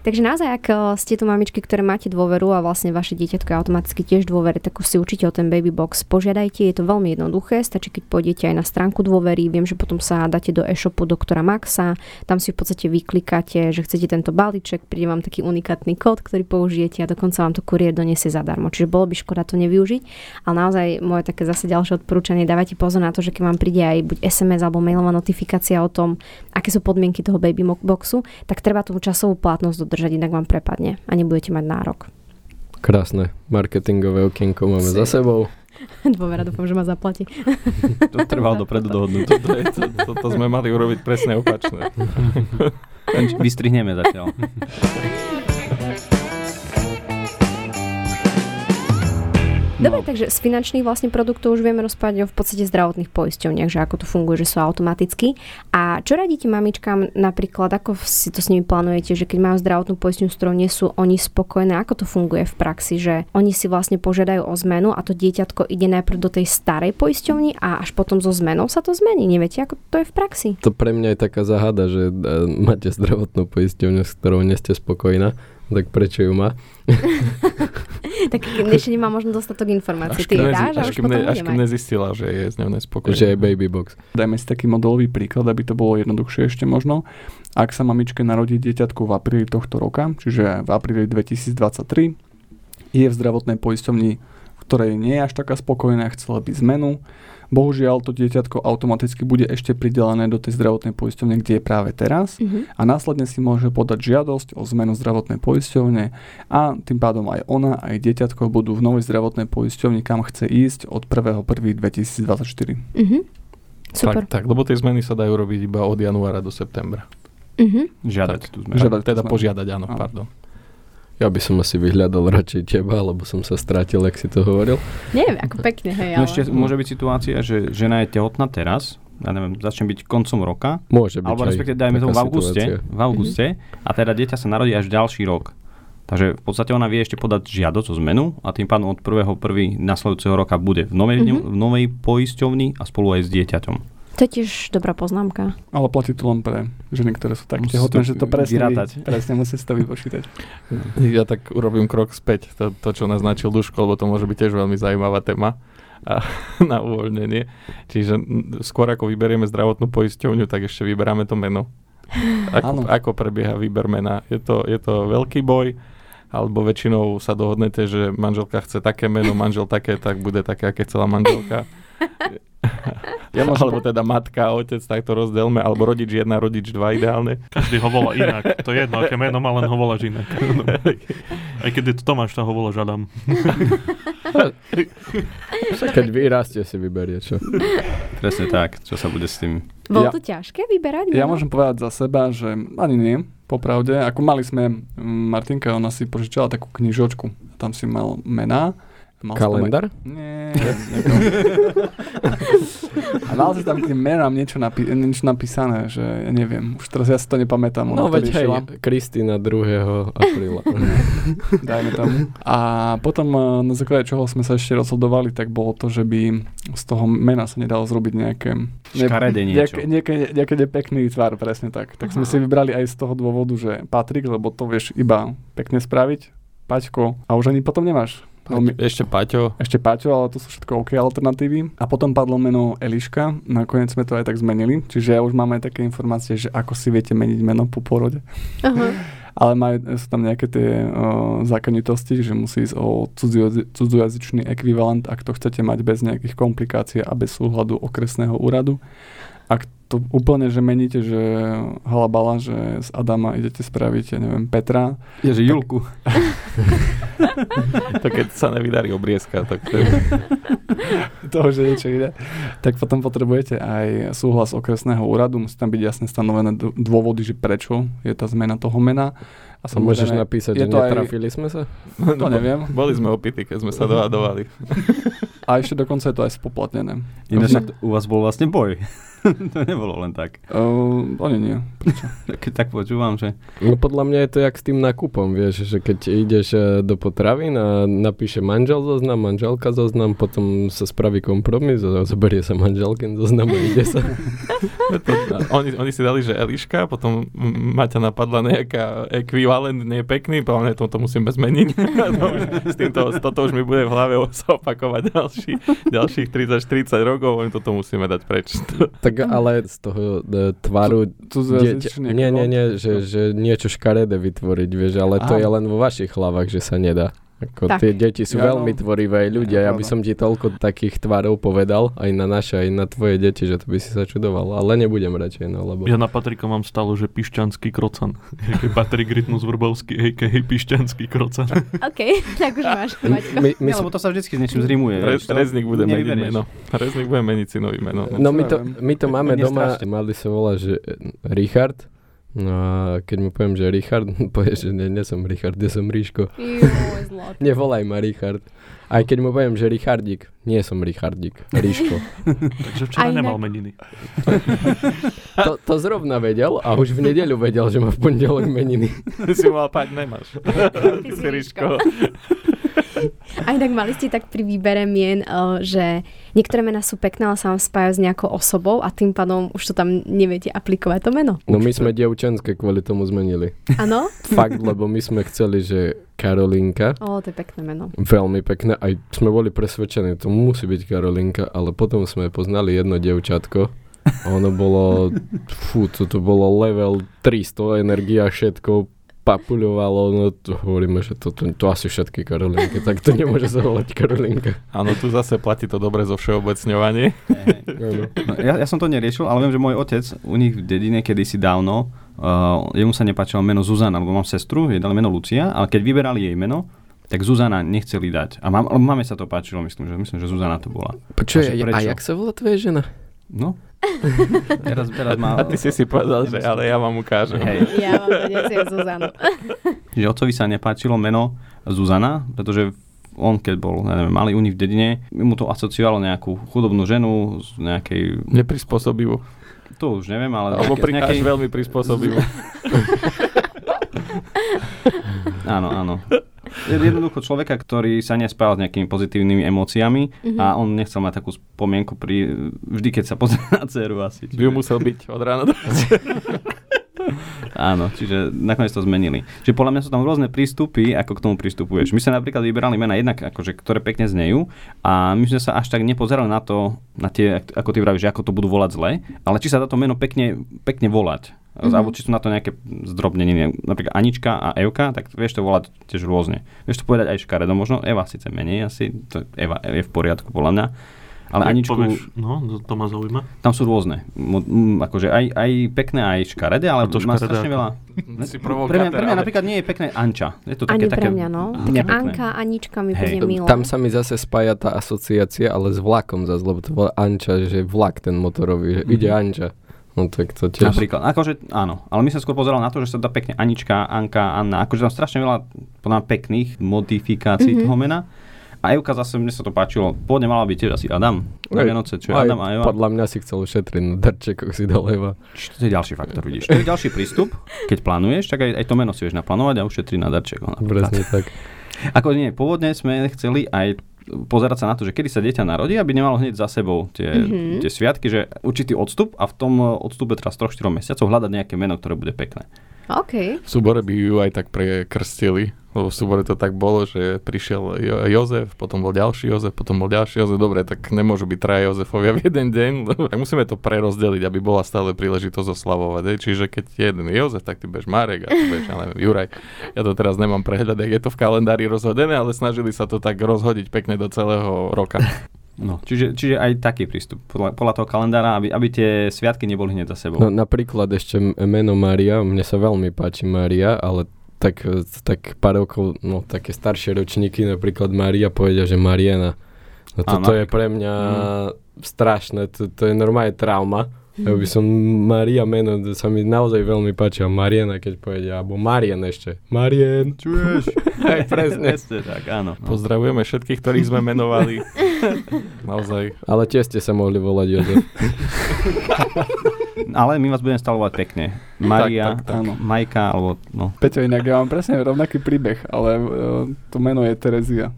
Takže naozaj, ak eh, ste tu mamičky, ktoré máte dôveru a vlastne vaše dieťatko je automaticky tiež dôvery, tak si určite o ten baby box požiadajte. Je to veľmi jednoduché, stačí, keď pôjdete aj na stránku dôvery. Viem, že potom sa dáte do e-shopu doktora Maxa, tam si v podstate vyklikáte, že chcete tento balíček, príde vám taký unikátny kód, ktorý použijete a dokonca vám to kuriér donesie zadarmo. Čiže bolo by škoda to nevyužiť. Ale naozaj moje také zase ďalšie odporúčanie, dávajte pozor na to, že keď vám príde aj buď SMS alebo mailová notifikácia o tom, aké sú podmienky toho baby boxu, tak treba tú časovú platnosť dodržať, inak vám prepadne a nebudete mať nárok. krásne marketingové okienko máme za sebou. Dôvera, dúfam, že ma zaplatí. To trvalo dopredu dohodnúť. Toto, je, to, toto sme mali urobiť presne opačné. Vystrihneme zatiaľ. Dobre, No. takže z finančných vlastne produktov už vieme rozprávať o v podstate zdravotných poisťovniach, že ako to funguje, že sú automaticky. A čo radíte mamičkám napríklad, ako si to s nimi plánujete, že keď majú zdravotnú poisťovňu, s ktorou nie sú oni spokojné, ako to funguje v praxi, že oni si vlastne požiadajú o zmenu a to dieťatko ide najprv do tej starej poisťovni a až potom so zmenou sa to zmení. Neviete, ako to je v praxi? To pre mňa je taká záhada, že e, máte zdravotnú poisťovňu, s ktorou nie ste spokojná, tak prečo ju má? Tak ešte nemá možno dostatok informácií. Ty dáš až, kým ne, až bude kým nezistila, že je z ňou nespokojná. Že je baby box. Dajme si taký modelový príklad, aby to bolo jednoduchšie ešte možno. Ak sa mamičke narodí dieťatko v apríli tohto roka, čiže v apríli 2023, je v zdravotnej poisťovni, v ktorej nie je až taká spokojná, chcela by zmenu. Bohužiaľ, to dieťatko automaticky bude ešte pridelené do tej zdravotnej poisťovne, kde je práve teraz Mhm. a následne si môže podať žiadosť o zmenu zdravotnej poisťovne a tým pádom aj ona, aj dieťatko budú v novej zdravotnej poisťovni, kam chce ísť od 1.1.2024. Mhm. Super. Tak, tak, lebo tie zmeny sa dajú robiť iba od januára do septembra. Mhm. Žiadať Tak. tú zmenu. Žiadať Teda zmenu. požiadať, áno, Áno. pardon. Ja by som asi vyhľadal radšej teba, lebo som sa strátil, ak si to hovoril. Neviem, ako pekne, hej, ale... No ešte môže byť situácia, že žena je tehotná teraz, ja neviem, začne byť koncom roka, Môže byť alebo respektíve dajme tomu v auguste, situácia. v auguste a teda dieťa sa narodí až ďalší rok. Takže v podstate ona vie ešte podať žiadosť o zmenu a tým pádom od 1.1. nasledujúceho roka bude v novej, Mhm. v novej poisťovni a spolu aj s dieťaťom. To je tiež dobrá poznámka. Ale platí to len pre ženy, ktoré sú tak Musí tehotné, to že to presne, vyrátať. vy- presne musí si to vypočítať. Ja tak urobím krok späť, to, to čo naznačil Duško, lebo to môže byť tiež veľmi zaujímavá téma a, na uvoľnenie. Čiže skôr ako vyberieme zdravotnú poisťovňu, tak ešte vyberáme to meno. Ako, ako prebieha výber mena? Je to, je to veľký boj, alebo väčšinou sa dohodnete, že manželka chce také meno, manžel také, tak bude také, aké chcela manželka. Ja môžem alebo teda matka a otec, tak to rozdelme, alebo rodič jedna, rodič dva ideálne. Každý ho volá inak. To je jedno, aké meno má, len ho voláš inak. Aj keď je to Tomáš, tak ho voláš Adam. Keď vyrastie, si vyberie, čo? Presne tak, čo sa bude s tým. Bolo Ja- to ťažké vyberať? Ja môžem povedať za seba, že ani nie, popravde. Ako mali sme, mm, Martinka, ona si požičala takú knižočku. Tam si mal mená. Mal si tam aj- Kalendár? Nie. A mal si tam k tým menám niečo, napi- niečo napísané, že ja neviem, už teraz ja si to nepamätám. No veď hej. Kristýna 2. apríla. dajme tomu. A potom eh, na základe čoho sme sa ešte rozhodovali, tak bolo to, že by z toho mena sa nedalo zrobiť nejaké... Škaredé niečo. Nejaké nepekný tvar, presne tak. Tak sme Aha. si vybrali aj z toho dôvodu, že Patrik, lebo to vieš iba pekne spraviť, Paťko, a už ani potom nemáš. Veľmi, Ešte Paťo, ešte Paťo, ale to sú všetko OK alternatívy. A potom padlo meno Eliška, nakoniec sme to aj tak zmenili, čiže ja už mám aj také informácie, že ako si viete meniť meno po pôrode. Aha. Ale majú, sú tam nejaké tie uh, zákonitosti, že musí ísť o cudziojazy- cudzojazyčný ekvivalent, ak to chcete mať bez nejakých komplikácií a bez súhľadu okresného úradu. Ak to úplne, že meníte, že halabala, že z Adama idete spraviť, ja neviem, Petra, Je, že Julku. to keď sa nevydarí obriezka, tak to je... toho, že niečo ide, tak potom potrebujete aj súhlas okresného úradu, musí tam byť jasne stanovené dôvody, že prečo je tá zmena toho mena. A sa môžeš samozrejme, napísať, je že to aj- netrafili sme sa? To neviem. Boli sme opity, keď sme sa dohadovali. A ešte dokonca je to aj spoplatnené. Ináč u vás bol vlastne boj. to nebolo len tak. Uh, oni nie. Keď tak počúvam, že No podľa mňa je to jak s tým nákupom, vieš, že keď ideš e, do potravín a napíše manžel zoznam, manželka zoznam, potom sa spraví kompromis a zoberie sa manželkin zoznam a ide sa. To, oni, oni si dali, že Eliška, potom Maťa napadla nejaká ekvivalent, nie je pekný, povedal, to, to musíme zmeniť. to už, s týmto, toto už mi bude v hlave sa opakovať ďalší, ďalších 30-40 rokov, len toto musíme dať preč. Tak ale z toho e, tvaru Tu dieťa, nie, nie, nie, že, že niečo škaredé vytvoriť, vieš, ale to Aha. je len vo vašich hlavách, že sa nedá. Ako Tak. tie deti sú Ja, veľmi no. tvorivé ľudia. Ja by pravda. som ti toľko takých tvarov povedal, aj na naše, aj na tvoje deti, že to by si sa čudoval. Ale nebudem radšej, no, lebo... Ja na Patrika mám stále, že pišťanský krocan. Je Patrik Rytmus Vrbovský, a.k.a. pišťanský krocan. OK, tak už máš. My, my sme lebo to sa vždycky s niečím zrimuje. Re, Reznik bude meniť meno. Reznik bude meniť si nový meno. No my to, my to máme doma, mali sa volá, že Richard, no a keď mu poviem, že Richard, povie, že nie, nie som Richard, ja som Ríško. Nevolaj ma Richard. Aj keď mu poviem, že Richardík, nie som Richardík, Ríško. Takže včera A inak- nemal meniny. To, to zrovna vedel a už v nedeľu vedel, že má v pondelok meniny. si mal pať, nemáš. Ty si Ríško. A inak mali ste tak pri výbere mien, eh, že niektoré mená sú pekné, ale sa vám spájajú s nejakou osobou a tým pádom už to tam neviete aplikovať to meno. No my sme dievčenské kvôli tomu zmenili. Áno? Fakt, lebo my sme chceli, že Karolinka, O, to je pekné meno. veľmi pekné, aj sme boli presvedčení, to musí byť Karolinka, ale potom sme poznali jedno dievčatko a ono bolo, fú, to, to bolo level 300, energia, všetko papuľovalo, no to hovoríme, že to, to, to asi všetky Karolinky, tak to nemôže sa volať Karolinka. Áno, tu zase platí to dobre zo všeobecňovanie. No, ja, ja som to neriešil, ale viem, že môj otec u nich v dedine kedysi dávno, uh, jemu sa nepáčilo meno Zuzana, lebo mám sestru, jej dali meno Lucia, ale keď vyberali jej meno, tak Zuzana nechceli dať. A mám, máme sa to páčilo, myslím, že, myslím, že Zuzana to bola. Počuj, Že a prečo? jak sa volá tvoja žena? No. teraz, teraz má... A ty si si povedal, že ale ja vám ukážem. Hej. Ja mám to dnes Zuzanu. Že otcovi sa nepáčilo meno Zuzana, pretože on keď bol, ja neviem, malý u nich v dedine, mu to asociovalo nejakú chudobnú ženu z nejakej, Neprispôsobivú. to už neviem, ale Alebo pri, nejakej, veľmi prispôsobivú. áno, áno. Je jednoducho človeka, ktorý sa nespáva s nejakými pozitívnymi emóciami Mhm. a on nechcel mať takú spomienku pri, vždy keď sa pozrie na dceru asi. By ju musel byť od rána do Áno, čiže nakoniec to zmenili. Čiže podľa mňa sú tam rôzne prístupy, ako k tomu pristupuješ. My sme napríklad vyberali mena jednak, akože, ktoré pekne znejú a my sme sa až tak nepozerali na to, na tie, ako ty vravíš, ako to budú volať zle, ale či sa dá to meno pekne, pekne volať. Mm-hmm. Alebo či sú na to nejaké zdrobneniny. Napríklad Anička a Evka, tak vieš to volať tiež rôzne. Vieš to povedať aj škaredo, možno Eva síce menej, asi to Eva je v poriadku podľa mňa. Ale Jak Aničku, Povieš, no, to- ma zaujíma. tam sú rôzne. Mo- mm, akože aj, aj pekné, aj škaredé, ale A to má strašne ako? veľa. Si pre, mňa, pre mňa ale- napríklad nie je pekné Anča. Je to Ani také, také pre mňa, no. Také. Anka, Anička mi Hej. bude milé. Tam sa mi zase spája tá asociácia, ale s vlakom zase, lebo to bola Anča, že vlak ten motorový, že ide Mhm. Anča. No tak to tiež... Napríklad, akože áno, ale my sa skôr pozeral na to, že sa dá pekne Anička, Anka, Anna, akože tam strašne veľa podľa pekných modifikácií Mhm. toho mena. A Evka zase, mne sa to páčilo, pôvodne mala byť tiež asi Adam, na Vianoce, čo je Aj Adam a Eva. Podľa mňa si chcel ušetriť na darčekoch si dal Eva. Čiže To je ďalší faktor, vidíš. To je ďalší prístup. Keď plánuješ, tak aj, aj to meno si vieš naplánovať a ušetriť na darčekoch. Presne tak. Ako nie, pôvodne sme chceli aj pozerať sa na to, že kedy sa dieťa narodí, aby nemalo hneď za sebou tie, Mhm. mm-hmm. tie sviatky, že určitý odstup a v tom odstupe teraz 3-4 mesiacov hľadať nejaké meno, ktoré bude pekné. OK. V súbore by ju aj tak prekrstili, lebo v súbore to tak bolo, že prišiel jo- Jozef, potom bol ďalší Jozef, potom bol ďalší Jozef. Dobre, tak nemôžu byť traja Jozefovia v jeden deň, tak musíme to prerozdeliť, aby bola stále príležitosť oslavovať. Čiže keď jeden je Jozef, tak ty budeš Marek a ty budeš, ja neviem, Juraj. Ja to teraz nemám prehľad, je to v kalendári rozhodené, ale snažili sa to tak rozhodiť pekne do celého roka. No, čiže, čiže aj taký prístup podľa, podľa toho kalendára, aby, aby tie sviatky neboli hneď za sebou. No napríklad ešte meno Mária, mne sa veľmi páči Mária, ale tak, tak pár rokov, no také staršie ročníky, napríklad Maria povedia, že Mariana. No toto je pre mňa mm. strašné, to, to je normálne trauma. Ja by som Maria meno, sa mi naozaj veľmi páči. A Mariana, keď povedia, alebo Marien ešte. Marien. Čuješ? Aj presne. presne tak, áno. Pozdravujeme všetkých, ktorých sme menovali. naozaj. Ale tiež ste sa mohli volať Jozef. Ale my vás budeme stalovať pekne. Maria, Tak, tak, tak. Áno. Majka, alebo no. Peťo, inak ja mám presne rovnaký príbeh, ale uh, to meno je Terezia.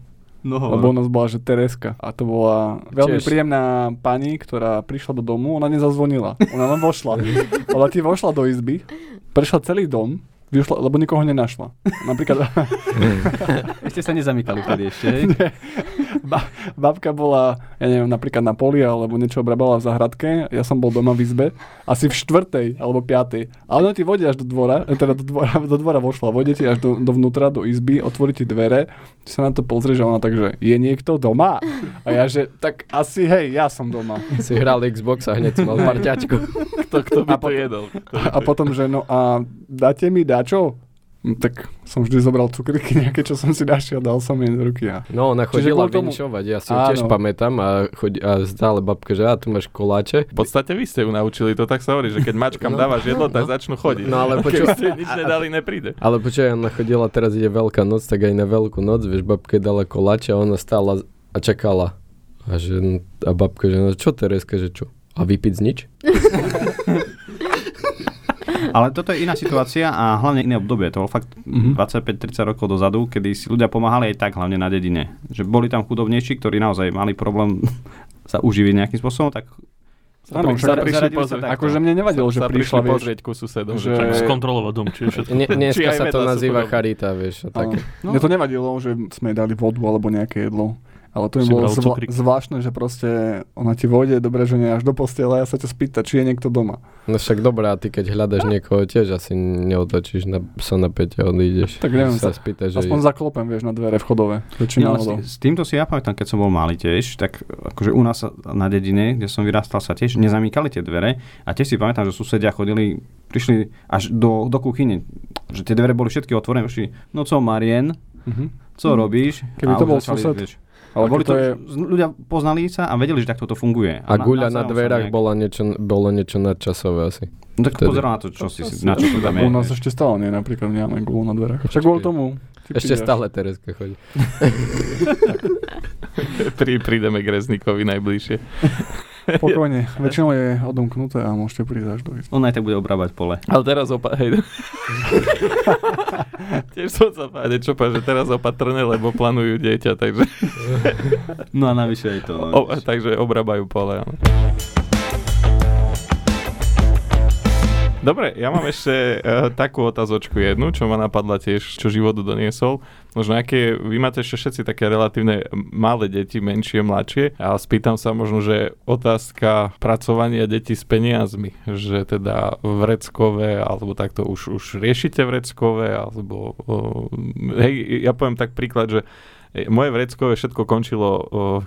No Lebo u nás bola, že Tereska. A to bola veľmi Tiež. príjemná pani, ktorá prišla do domu, ona nezazvonila. Ona len vošla. Ona ti vošla do izby, prešla celý dom, vyšla, lebo nikoho nenašla. Napríklad Ešte sa nezamykali vtedy ešte, hej? ba- babka bola, ja neviem, napríklad na poli alebo niečo obrabala v záhradke, ja som bol doma v izbe, asi v štvrtej alebo piatej. A ona ti vodí až do dvora, eh, teda do dvora, do dvora vošla, vodí ti až do, dovnútra, do izby, otvorí ti dvere, ty sa na to pozrieš a ona takže, je niekto doma? A ja že, tak asi hej, ja som doma. si hral Xbox a hneď si mal parťačku. Kto, kto by A to potom- jedol? Kto by A to potom, že no a dáte mi dačo? No, tak som vždy zobral cukriky nejaké, čo som si našiel, dal som jej do ruky a No, ona chodila tomu- vinčovať, ja si ju tiež pamätám a, chodí, a stále babka, že a tu máš koláče. V podstate vy ste ju naučili, to tak sa hovorí, že keď mačkám No. dávaš jedlo, tak začnú chodiť. No, ale Keď počuj- ste nič nedali, nepríde. Ale počkaj, ona chodila, teraz ide Veľká noc, tak aj na Veľkú noc, vieš, babka jej dala koláče a ona stála a čakala. A, že, a babka, že no čo Tereska, že čo? A vypiť z nič? Ale toto je iná situácia a hlavne iné obdobie. To bolo fakt Mhm. 25-30 rokov dozadu, kedy si ľudia pomáhali aj tak, hlavne na dedine. Že boli tam chudobnejší, ktorí naozaj mali problém sa uživiť nejakým spôsobom, tak Áno, Sa však- prišli sa pozrieť. akože mne nevadilo, že sa prišla, vieš, pozrieť ku susedom. že-. Tak skontrolovať dom, či všetko. Ne, dneska sa to nazýva charita, vieš, a také. No. Mne to nevadilo, že sme dali vodu alebo nejaké jedlo. Ale to mi Si bolo zvla- cukrík. zvláštne, že proste ona ti vojde dobre, že nie až do postele a ja sa ťa spýta, či je niekto doma. No však dobrá, ty keď hľadaš niekoho, tiež asi neotočíš na psa na peťa, odídeš. Tak neviem, sa sa- spýtaš, že... Aspoň zaklopem, vieš, na dvere vchodové. Ale s, s týmto si ja pamätám, keď som bol malý tiež, tak akože u nás na dedine, kde som vyrastal, sa tiež nezamykali tie dvere a tiež si pamätám, že susedia chodili, prišli až do, do kuchyne, že tie dvere boli všetky otvorené, prišli, no co Marien, Mhm. co robíš? Keby A to bol sused, vieš, Ale boli to je... ľudia poznali sa a vedeli, že takto to funguje. A guľa na sa dverách nejak- bola niečo, bolo niečo nadčasové asi. No tak vtedy. pozeral na to, čo si, na čo to tam je. U nás ešte stále nie, napríklad nemáme gulu na dverách. Však kvôli tomu. Ešte stále Tereska chodí. Pri, prídeme k Reznikovi najbližšie. Pokojne. Väčšinou je odomknuté a môžete prísť až do izby. On aj tak bude obrábať pole. Ale teraz opa... Hej. Tiež som sa povedať, čo povedať, že teraz opatrné, lebo plánujú dieťa, takže, No a navyše aj to. No, o, takže obrábajú pole. áno. Dobre, ja mám ešte uh, takú otázočku jednu, čo ma napadla tiež, čo životu doniesol. Možno aké, vy máte ešte všetci také relatívne malé deti, menšie, mladšie. A spýtam sa možno, že otázka pracovania detí s peniazmi. Že teda vreckové, alebo takto už, už riešite vreckové, alebo... Hej, ja poviem tak príklad, že moje vreckové všetko končilo o,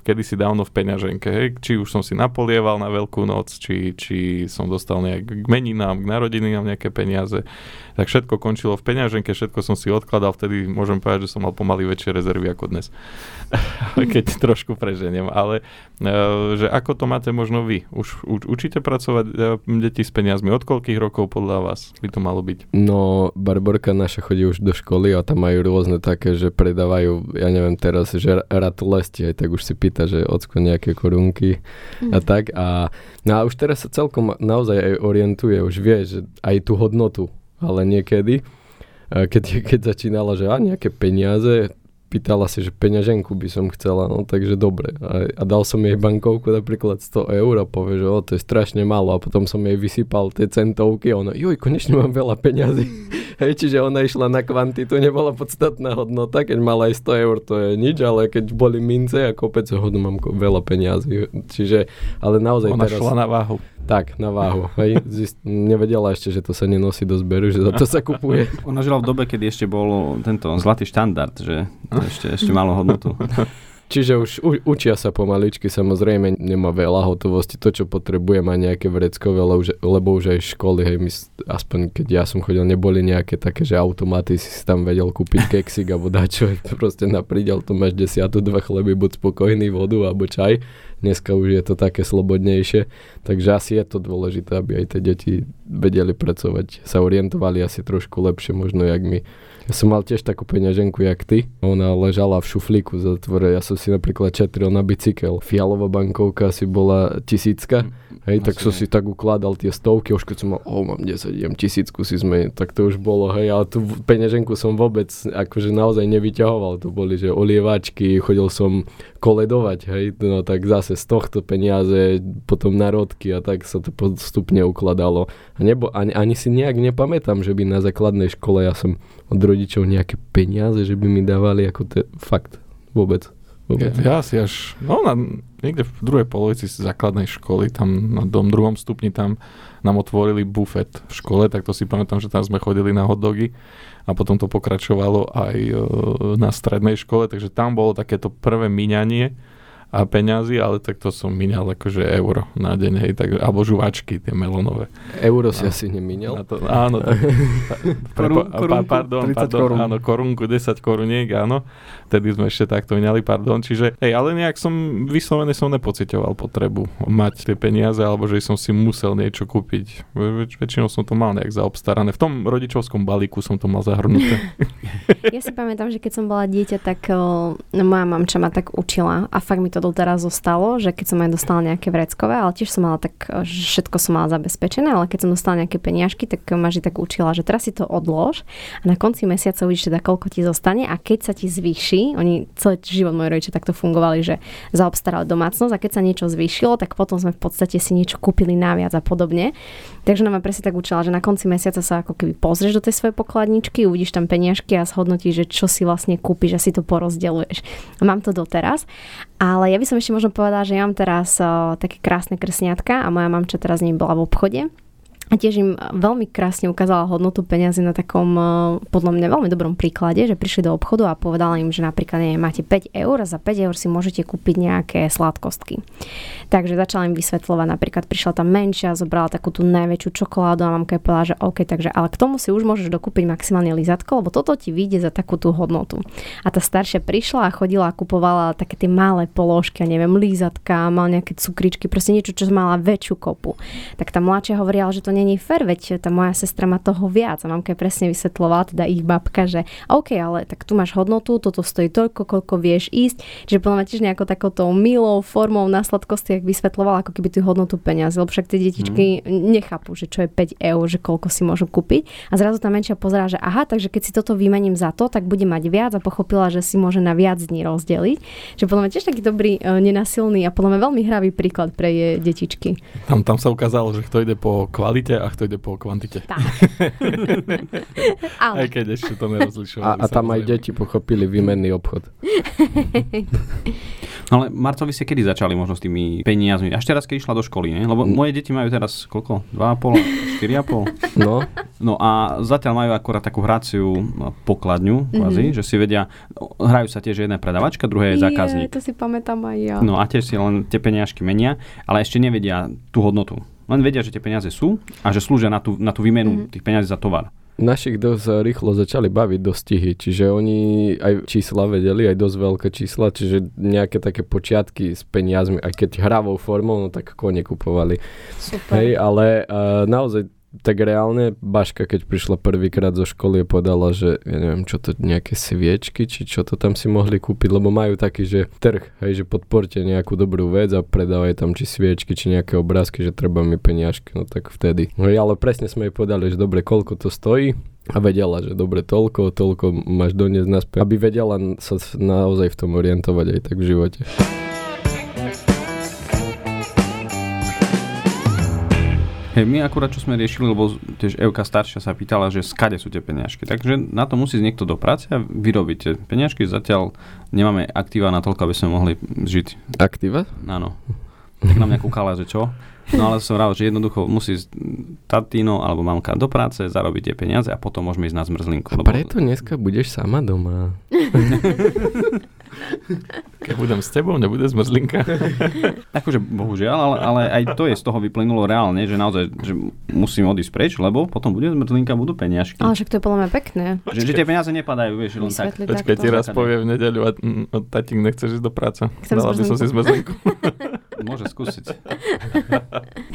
kedysi dávno v peňaženke. Hej. Či už som si napolieval na veľkú noc, či, či som dostal nejak k meninám, k narodeninám nejaké peniaze. Tak všetko končilo v peňaženke, všetko som si odkladal, vtedy môžem povedať, že som mal pomaly väčšie rezervy ako dnes. Keď trošku preženiem. Ale že ako to máte možno vy? Už u, učíte pracovať e, deti s peniazmi? Od koľkých rokov podľa vás by to malo byť? No, Barborka naša chodí už do školy a tam majú rôzne také, že predávajú, ja neviem teraz, že ratolesti, aj tak už si pýta, že ocko nejaké korunky a tak. A, no a už teraz sa celkom naozaj aj orientuje, už vie, že aj tú hodnotu, ale niekedy, a keď, keď začínala, že a nejaké peniaze, pýtala si, že peňaženku by som chcela, no takže dobre. A, a dal som jej bankovku napríklad 100 eur a povie, že o, to je strašne málo a potom som jej vysypal tie centovky a ona, joj, konečne mám veľa peňazí. Hej, čiže ona išla na kvantitu, nebola podstatná hodnota, keď mala aj 100 eur, to je nič, ale keď boli mince a kopec hodnú mám ko- veľa peňazí. Čiže, ale naozaj Ona teraz... šla na váhu. Tak, na váhu. Hej, zist, nevedela ešte, že to sa nenosí do zberu, že za to sa kupuje. Ona žila v dobe, kedy ešte bol tento zlatý štandard, že to ešte, ešte malo hodnotu. Čiže už u, učia sa pomaličky, samozrejme nemá veľa hotovosti, to čo potrebuje má nejaké vreckové, lebo lebo už aj školy, hej, my, aspoň keď ja som chodil, neboli nejaké také, že automaty si tam vedel kúpiť keksik alebo dačo, proste na prídel to máš desiatu, dva chleby, buď spokojný, vodu alebo čaj. Dneska už je to také slobodnejšie, takže asi je to dôležité, aby aj tie deti vedeli pracovať, sa orientovali asi trošku lepšie možno jak my ja som mal tiež takú peňaženku, jak ty. Ona ležala v šuflíku zatvore. Ja som si napríklad četril na bicykel. Fialová bankovka asi bola tisícka. Mm, hej, tak som si tak ukladal tie stovky. Už keď som mal, oh, mám 10, idem tisícku si zmeniť. Tak to už bolo, hej. Ale tú peňaženku som vôbec akože naozaj nevyťahoval. To boli, že olievačky, chodil som koledovať, hej. No tak zase z tohto peniaze, potom narodky a tak sa to postupne ukladalo. A nebo, ani, ani si nejak nepamätám, že by na základnej škole ja som od rodičov nejaké peniaze, že by mi dávali ako to fakt vôbec. Vôbec. Ja, ja si až, no na, niekde v druhej polovici základnej školy, tam na dom druhom stupni tam nám otvorili bufet v škole, tak to si pamätám, že tam sme chodili na hotdogy a potom to pokračovalo aj e, na strednej škole, takže tam bolo takéto prvé míňanie a peňazí, ale tak to som minal akože euro na deň, hej, tak, alebo žuvačky, tie melónové. Euro si a, asi nemínal? To, áno, tak, Korun, korunku, pardon, pardon, korun. áno, korunku, 10 koruniek, áno, vtedy sme ešte takto minali, pardon, čiže, hej, ale nejak som, vyslovene som nepocitoval potrebu mať tie peniaze, alebo že som si musel niečo kúpiť. Väč, väčšinou som to mal nejak zaobstarané. V tom rodičovskom balíku som to mal zahrnuté. ja si pamätám, že keď som bola dieťa, tak uh, moja mamča ma tak učila a fakt mi to doteraz zostalo, že keď som aj dostala nejaké vreckové, ale tiež som mala tak, že všetko som mala zabezpečené, ale keď som dostala nejaké peniažky, tak ma tak učila, že teraz si to odlož a na konci mesiaca uvidíš teda, koľko ti zostane a keď sa ti zvýši, oni celý život moji rodičia takto fungovali, že zaobstarali domácnosť a keď sa niečo zvýšilo, tak potom sme v podstate si niečo kúpili naviac a podobne. Takže nám presne tak učila, že na konci mesiaca sa ako keby pozrieš do tej svojej pokladničky, uvidíš tam peniažky a zhodnotíš, že čo si vlastne kúpiš a si to porozdeľuješ. Mám to doteraz, ale ja by som ešte možno povedala, že ja mám teraz uh, také krásne krsniatka a moja mamča teraz ním bola v obchode a tiež im veľmi krásne ukázala hodnotu peniazy na takom, eh, podľa mňa, veľmi dobrom príklade, že prišli do obchodu a povedala im, že napríklad neviem, máte 5 eur a za 5 eur si môžete kúpiť nejaké sladkostky. Takže začala im vysvetľovať, napríklad prišla tam menšia, zobrala takú tú najväčšiu čokoládu a mamka povedala, že OK, takže ale k tomu si už môžeš dokúpiť maximálne lizatko, lebo toto ti vyjde za takú tú hodnotu. A tá staršia prišla a chodila a kupovala také tie malé položky, neviem, lízatka, mal nejaké cukričky, proste niečo, čo mala väčšiu kopu. Tak tá mladšia hovorila, že to není fér, veď tá moja sestra má toho viac. A mamka presne vysvetlovala, teda ich babka, že OK, ale tak tu máš hodnotu, toto stojí toľko, koľko vieš ísť. Čiže podľa tiež nejakou takouto milou formou na sladkosti, ak vysvetlovala ako keby tú hodnotu peniazy. Lebo však tie detičky mm. nechápu, že čo je 5 eur, že koľko si môžu kúpiť. A zrazu tá menšia pozerá, že aha, takže keď si toto vymením za to, tak bude mať viac a pochopila, že si môže na viac dní rozdeliť. Že podľa mňa tiež taký dobrý, e, nenasilný a podľa mňa veľmi hravý príklad pre jej detičky. Tam, tam sa ukázalo, že kto ide po kvalite a kto ide po kvantite. Tak. Ale. Aj keď ešte to nerozlišovali. A, a tam aj deti pochopili výmenný obchod. no ale Marco, vy ste kedy začali možno s tými peniazmi? Až teraz, keď išla do školy, nie? Lebo moje deti majú teraz koľko? 2,5? 4,5? No. No a zatiaľ majú akorát takú hraciu pokladňu, kvázi, mm-hmm. že si vedia, hrajú sa tiež jedna predavačka, druhé je zákazník. Je, to si pamätám aj ja. No a tiež si len tie peniažky menia, ale ešte nevedia tú hodnotu. Len vedia, že tie peniaze sú a že slúžia na tú, na tú výmenu mm-hmm. tých peniazí za tovar. Našich dosť rýchlo začali baviť dostihy, čiže oni aj čísla vedeli, aj dosť veľké čísla, čiže nejaké také počiatky s peniazmi, aj keď hravou formou, no tak kone kupovali. Super. Hej, ale uh, naozaj tak reálne Baška, keď prišla prvýkrát zo školy, povedala, že ja neviem, čo to nejaké sviečky, či čo to tam si mohli kúpiť, lebo majú taký, že trh, hej, že podporte nejakú dobrú vec a predávajú tam či sviečky, či nejaké obrázky, že treba mi peniažky, no tak vtedy. Hej, ale presne sme jej povedali, že dobre, koľko to stojí, a vedela, že dobre, toľko, toľko máš doniesť naspäť, aby vedela sa naozaj v tom orientovať aj tak v živote. Hej, my akurát čo sme riešili, lebo tiež Evka staršia sa pýtala, že skade sú tie peniažky. Takže na to musí niekto do práce a vyrobiť tie peniažky. Zatiaľ nemáme aktíva na toľko, aby sme mohli žiť. Aktíva? Áno. Tak nám nejak kúkala, že čo. No ale som rád, že jednoducho musí tatino alebo mamka do práce, zarobiť tie peniaze a potom môžeme ísť na zmrzlinku. A lebo... preto dneska budeš sama doma. Keď budem s tebou, nebude zmrzlinka. Akože bohužiaľ, ale, ale aj to je z toho vyplynulo reálne, že naozaj že musím odísť preč, lebo potom bude zmrzlinka, budú peniažky. Ale však to je podľa mňa pekné. Že, že tie peniaze nepadajú, vieš, len tak. Počkaj, ti takto. raz povie v nedeľu a mm, a tatík nechceš ísť do práce. Chcem Dala by som si zmrzlinku. Môže skúsiť.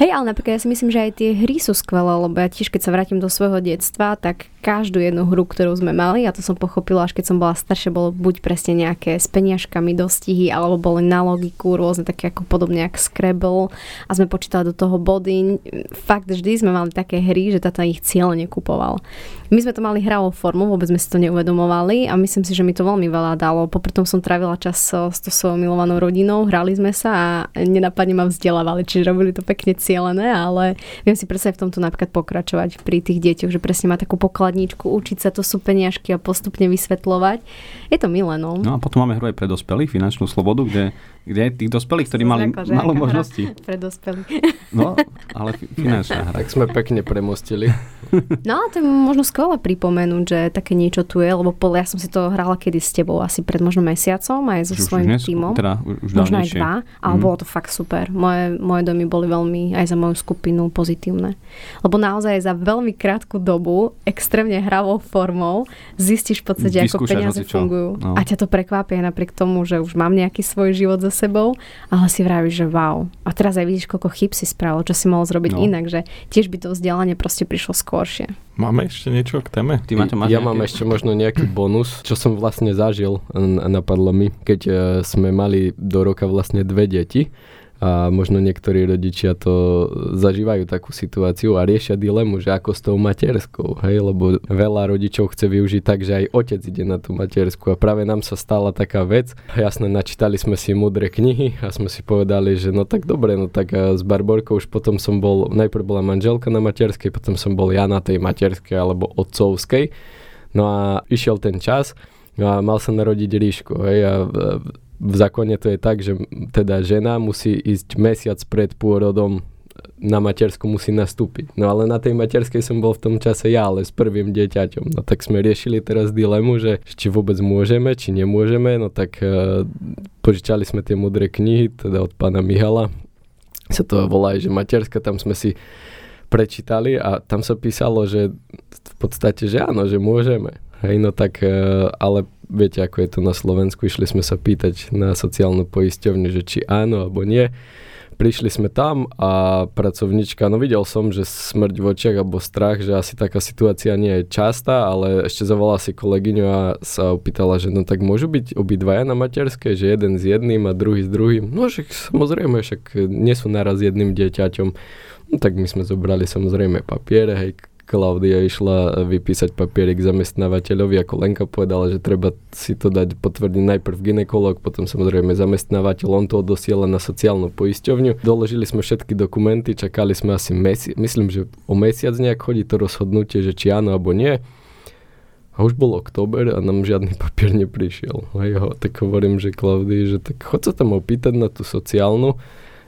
Hej, ale napríklad ja si myslím, že aj tie hry sú skvelé, lebo ja tiež keď sa vrátim do svojho detstva, tak každú jednu hru, ktorú sme mali, a to som pochopila až keď som bola staršia, bolo buď presne nejaké s peniažkami dostihy, alebo boli na logiku, rôzne také ako podobne ako Scrabble a sme počítali do toho body. Fakt, vždy sme mali také hry, že táto ich cieľ nekupoval. My sme to mali hravou formu, vôbec sme si to neuvedomovali a myslím si, že mi to veľmi veľa dalo. Popri som trávila čas so- s tou svojou milovanou rodinou, hrali sme sa a nenapadne ma vzdelávali, čiže robili to pekne cielené, ale viem si predstaviť v tomto napríklad pokračovať pri tých deťoch, že presne má takú pokladničku, učiť sa, to sú peniažky a postupne vysvetľovať. Je to milé, no. No a potom máme hru aj pre dospelých, finančnú slobodu, kde, kde tých dospelých, ktorí mali málo možností. Pre dospelých. No, ale fi- finančná hra. Tak sme pekne premostili. No a to je možno skvelé pripomenúť, že také niečo tu je, lebo ja som si to hrala kedy s tebou, asi pred možno mesiacom, aj so Už- už svojím dnes- tímom. Teda už, už Možno aj dva, ale Mhm. bolo to fakt super. Moje, moje domy boli veľmi aj za moju skupinu pozitívne. Lebo naozaj za veľmi krátku dobu, extrémne hravou formou, zistíš v podstate, ako peniaze fungujú. No. A ťa to prekvapí aj napriek tomu, že už mám nejaký svoj život za sebou, ale si vravíš, že wow. A teraz aj vidíš, koľko chyb si spravil, čo si mohol zrobiť No. inak, že tiež by to vzdelanie proste prišlo skôršie. Máme ešte niečo k téme? Ty, Maťo, máš ja mám ešte možno nejaký bonus, čo som vlastne zažil napadlo mi, keď e, sme mali do roka vlastne dve deti a možno niektorí rodičia to zažívajú takú situáciu a riešia dilemu, že ako s tou materskou, hej, lebo veľa rodičov chce využiť tak, že aj otec ide na tú matersku a práve nám sa stala taká vec. Jasne, načítali sme si mudré knihy a sme si povedali, že no tak dobre, no tak e, s Barborkou už potom som bol, najprv bola manželka na materskej, potom som bol ja na tej materskej alebo otcovskej. No a išiel ten čas no a mal sa narodiť ríšku. Hej, a v, zákone to je tak, že teda žena musí ísť mesiac pred pôrodom na matersku musí nastúpiť. No ale na tej materskej som bol v tom čase ja, ale s prvým dieťaťom. No tak sme riešili teraz dilemu, že či vôbec môžeme, či nemôžeme. No tak uh, požičali sme tie mudré knihy, teda od pána Mihala. Sa to volá, že materská, tam sme si prečítali a tam sa písalo, že v podstate, že áno, že môžeme. Hej, no tak, e, ale viete, ako je to na Slovensku, išli sme sa pýtať na sociálnu poisťovňu, že či áno alebo nie. Prišli sme tam a pracovnička, no videl som, že smrť v očiach alebo strach, že asi taká situácia nie je častá, ale ešte zavolala si kolegyňu a sa opýtala, že no tak môžu byť obidvaja na materskej, že jeden s jedným a druhý s druhým. No však samozrejme, však nie sú naraz jedným dieťaťom. No tak my sme zobrali samozrejme papiere, hej, Klaudia išla vypísať papierik zamestnávateľovi, ako Lenka povedala, že treba si to dať potvrdiť najprv ginekolog, potom samozrejme zamestnávateľ, on to odosiela na sociálnu poisťovňu. Doložili sme všetky dokumenty, čakali sme asi mesiac, myslím, že o mesiac nejak chodí to rozhodnutie, že či áno alebo nie. A už bol október a nám žiadny papier neprišiel. A ja tak hovorím, že Klaudii, že tak chod sa tam opýtať na tú sociálnu,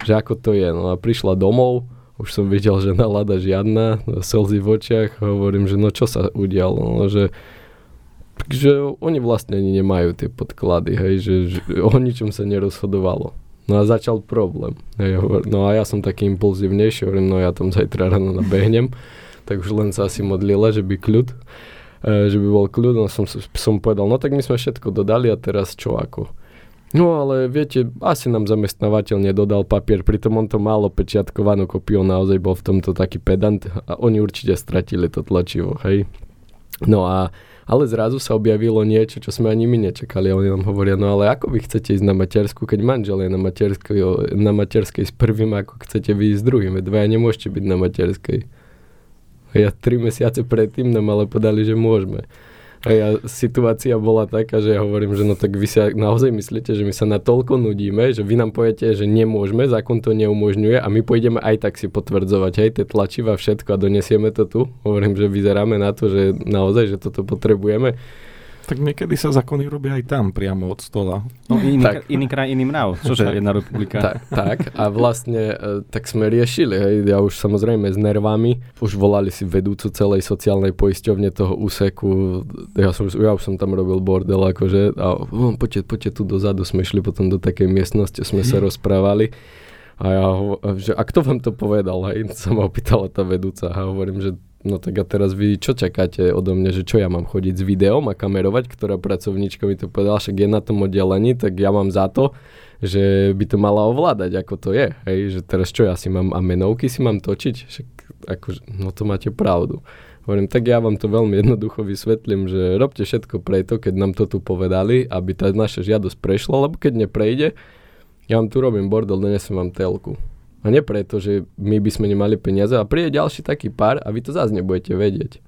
že ako to je. No a prišla domov, už som videl, že nalada žiadna, slzy v očiach, hovorím, že no čo sa udialo, no, že že oni vlastne ani nemajú tie podklady, hej, že, že o ničom sa nerozhodovalo. No a začal problém. Hej, hovor, no a ja som taký impulzívnejší, hovorím, no ja tam zajtra ráno nabehnem, tak už len sa asi modlila, že by kľud, e, že by bol kľud, no som, som povedal, no tak my sme všetko dodali a teraz čo ako. No ale viete, asi nám zamestnávateľ nedodal papier, pritom on to malo pečiatkovanú kopiu, naozaj bol v tomto taký pedant a oni určite stratili to tlačivo, hej. No a ale zrazu sa objavilo niečo, čo sme ani my nečakali oni nám hovoria, no ale ako vy chcete ísť na matersku, keď manžel je na materskej, na materskej s prvým, ako chcete vy ísť s druhým, dvaja nemôžete byť na materskej. A ja tri mesiace predtým nám ale podali, že môžeme. Ja, situácia bola taká, že ja hovorím, že no tak vy sa naozaj myslíte, že my sa natoľko nudíme, že vy nám poviete, že nemôžeme, zákon to neumožňuje a my pôjdeme aj tak si potvrdzovať, hej, tie tlačiva všetko a donesieme to tu. Hovorím, že vyzeráme na to, že naozaj, že toto potrebujeme. Tak niekedy sa zákony robia aj tam, priamo od stola. No, iný, Tak. tak. iný kraj, iný mrav. Čože jedna republika. Tak, tak. A vlastne e, tak sme riešili, hej, ja už samozrejme s nervami, už volali si vedúcu celej sociálnej poisťovne toho úseku, ja, som, ja už som tam robil bordel, akože, a no, poďte, poďte tu dozadu, sme išli potom do takej miestnosti, sme sa rozprávali. A ja hovo- že a kto vám to povedal, hej, sa ma opýtala tá vedúca a hovorím, že no tak a teraz vy čo čakáte odo mňa, že čo ja mám chodiť s videom a kamerovať, ktorá pracovníčka mi to povedala, však je na tom oddelení, tak ja mám za to, že by to mala ovládať, ako to je, hej, že teraz čo ja si mám, a menovky si mám točiť, však akože, no to máte pravdu. Hovorím, tak ja vám to veľmi jednoducho vysvetlím, že robte všetko preto, keď nám to tu povedali, aby tá naša žiadosť prešla, lebo keď neprejde, ja vám tu robím bordel, donesem vám telku. A nie preto, že my by sme nemali peniaze a príde ďalší taký pár a vy to zase nebudete vedieť.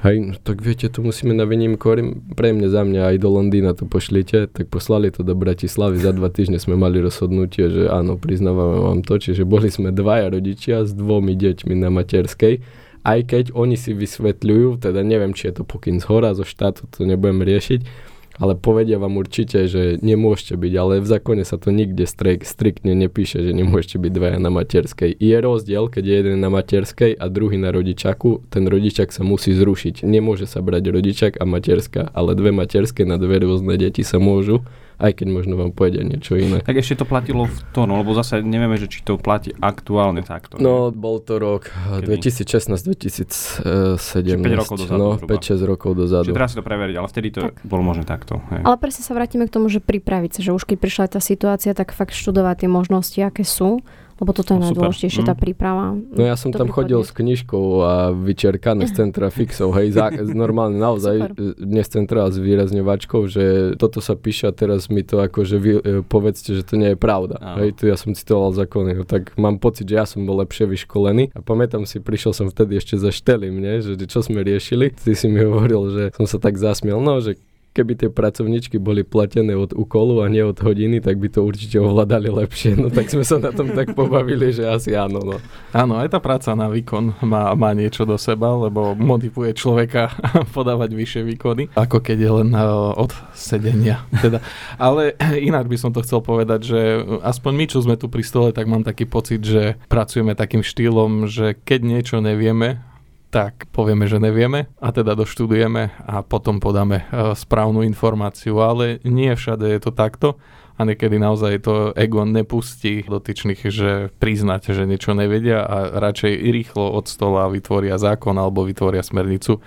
Hej, no tak viete, to musíme na výnimku, pre mňa za mňa aj do Londýna to pošlite, tak poslali to do Bratislavy, za dva týždne sme mali rozhodnutie, že áno, priznávame vám to, čiže boli sme dvaja rodičia s dvomi deťmi na materskej, aj keď oni si vysvetľujú, teda neviem, či je to pokyn z hora, zo štátu, to nebudem riešiť, ale povedia vám určite, že nemôžete byť, ale v zákone sa to nikde strik, striktne nepíše, že nemôžete byť dvaja na materskej. Je rozdiel, keď je jeden na materskej a druhý na rodičaku, ten rodičak sa musí zrušiť. Nemôže sa brať rodičak a materská, ale dve materské na dve rôzne deti sa môžu, aj keď možno vám povedia niečo iné. Tak ešte to platilo v to, no, lebo zase nevieme, že či to platí aktuálne takto. No, bol to rok Kedy? 2016-2017. päť rokov dozadu No, zhruba. 5-6 rokov dozadu. Čiže teraz si to preveriť, ale vtedy to Tak. bolo možné takto. Hej. Ale presne sa vrátime k tomu, že pripraviť sa, že už keď prišla tá situácia, tak fakt študovať tie možnosti, aké sú, lebo toto je No, super. najdôležitejšie, tá Mm. príprava. No ja som tam chodil podnet. s knižkou a vyčerkané z centra fixov, hej, za, normálne naozaj, Super. z centra, s výrazňovačkou, že toto sa píše a teraz mi to akože vy, e, povedzte, že to nie je pravda. Áno. Hej, tu ja som citoval zákony, no, tak mám pocit, že ja som bol lepšie vyškolený a pamätám si, prišiel som vtedy ešte za štelim, nie, že čo sme riešili, ty si mi hovoril, že som sa tak zasmiel, no, že keby tie pracovničky boli platené od úkolu a nie od hodiny, tak by to určite ovládali lepšie. No tak sme sa na tom tak pobavili, že asi áno. No. Áno, aj tá práca na výkon má, má niečo do seba, lebo motivuje človeka podávať vyššie výkony, ako keď je len uh, od sedenia. Teda. Ale ináč by som to chcel povedať, že aspoň my, čo sme tu pri stole, tak mám taký pocit, že pracujeme takým štýlom, že keď niečo nevieme, tak povieme, že nevieme a teda doštudujeme a potom podáme uh, správnu informáciu, ale nie všade je to takto a niekedy naozaj to ego nepustí dotyčných, že priznať, že niečo nevedia a radšej rýchlo od stola vytvoria zákon alebo vytvoria smernicu,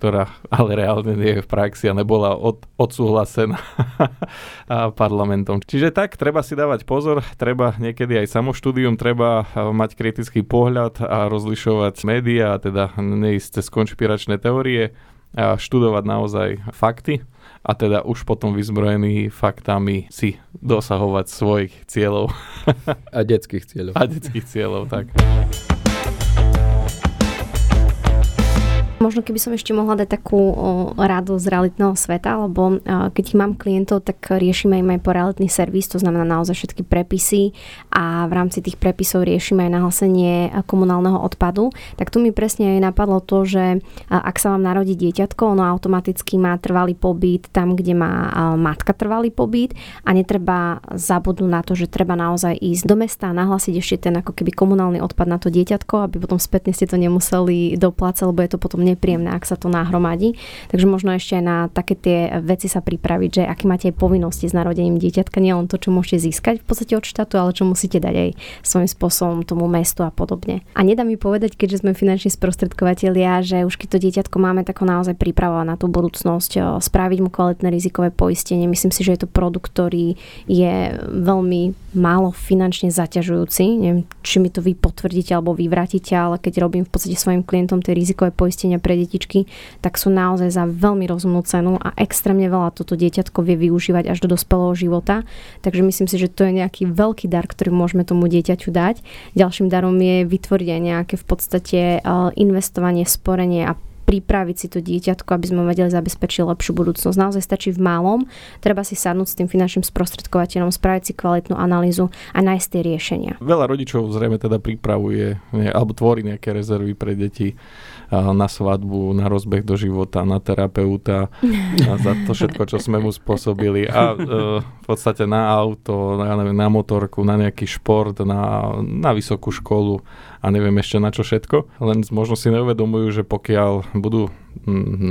ktorá ale reálne nie je v praxi a nebola od, odsúhlasená parlamentom. Čiže tak, treba si dávať pozor, treba niekedy aj samoštúdium, treba a, mať kritický pohľad a rozlišovať médiá, a teda neísť cez konšpiračné teórie a študovať naozaj fakty a teda už potom vyzbrojený faktami si dosahovať svojich cieľov A detských cieľov. a detských cieľov. Tak. Možno keby som ešte mohla dať takú radu z realitného sveta, lebo keď mám klientov, tak riešime im aj po realitný servis, to znamená naozaj všetky prepisy a v rámci tých prepisov riešime aj nahlasenie a, komunálneho odpadu. Tak tu mi presne aj napadlo to, že ak sa vám narodí dieťatko, ono automaticky má trvalý pobyt tam, kde má matka trvalý pobyt a netreba zabudnúť na to, že treba naozaj ísť do mesta a nahlasiť ešte ten ako keby komunálny odpad na to dieťatko, aby potom spätne ste to nemuseli doplácať, lebo je to potom nepríjemné, ak sa to nahromadí. Takže možno ešte na také tie veci sa pripraviť, že aké máte povinnosti s narodením dieťatka, nielen to, čo môžete získať v podstate od štátu, ale čo musíte dať aj svojím spôsobom tomu mestu a podobne. A nedá mi povedať, keďže sme finanční sprostredkovateľia, že už keď to dieťatko máme, tak ho naozaj pripravovať na tú budúcnosť, spraviť mu kvalitné rizikové poistenie. Myslím si, že je to produkt, ktorý je veľmi málo finančne zaťažujúci. Neviem, či mi to vy potvrdíte alebo vyvratíte, ale keď robím v podstate svojim klientom tie rizikové poistenia pre detičky, tak sú naozaj za veľmi rozumnú cenu a extrémne veľa toto dieťatko vie využívať až do dospelého života. Takže myslím si, že to je nejaký veľký dar, ktorý môžeme tomu dieťaťu dať. Ďalším darom je vytvoriť aj nejaké v podstate eh, investovanie, sporenie a pripraviť si to dieťatko, aby sme vedeli zabezpečiť lepšiu budúcnosť. Naozaj stačí v malom, treba si sadnúť s tým finančným sprostredkovateľom, spraviť si kvalitnú analýzu a nájsť tie riešenia. Veľa rodičov zrejme teda pripravuje alebo tvorí nejaké rezervy pre deti na svadbu, na rozbeh do života, na terapeuta a za to všetko, čo sme mu spôsobili. A e, v podstate na auto, na, neviem, na motorku, na nejaký šport, na, na vysokú školu a neviem ešte na čo všetko. Len možno si neuvedomujú, že pokiaľ budú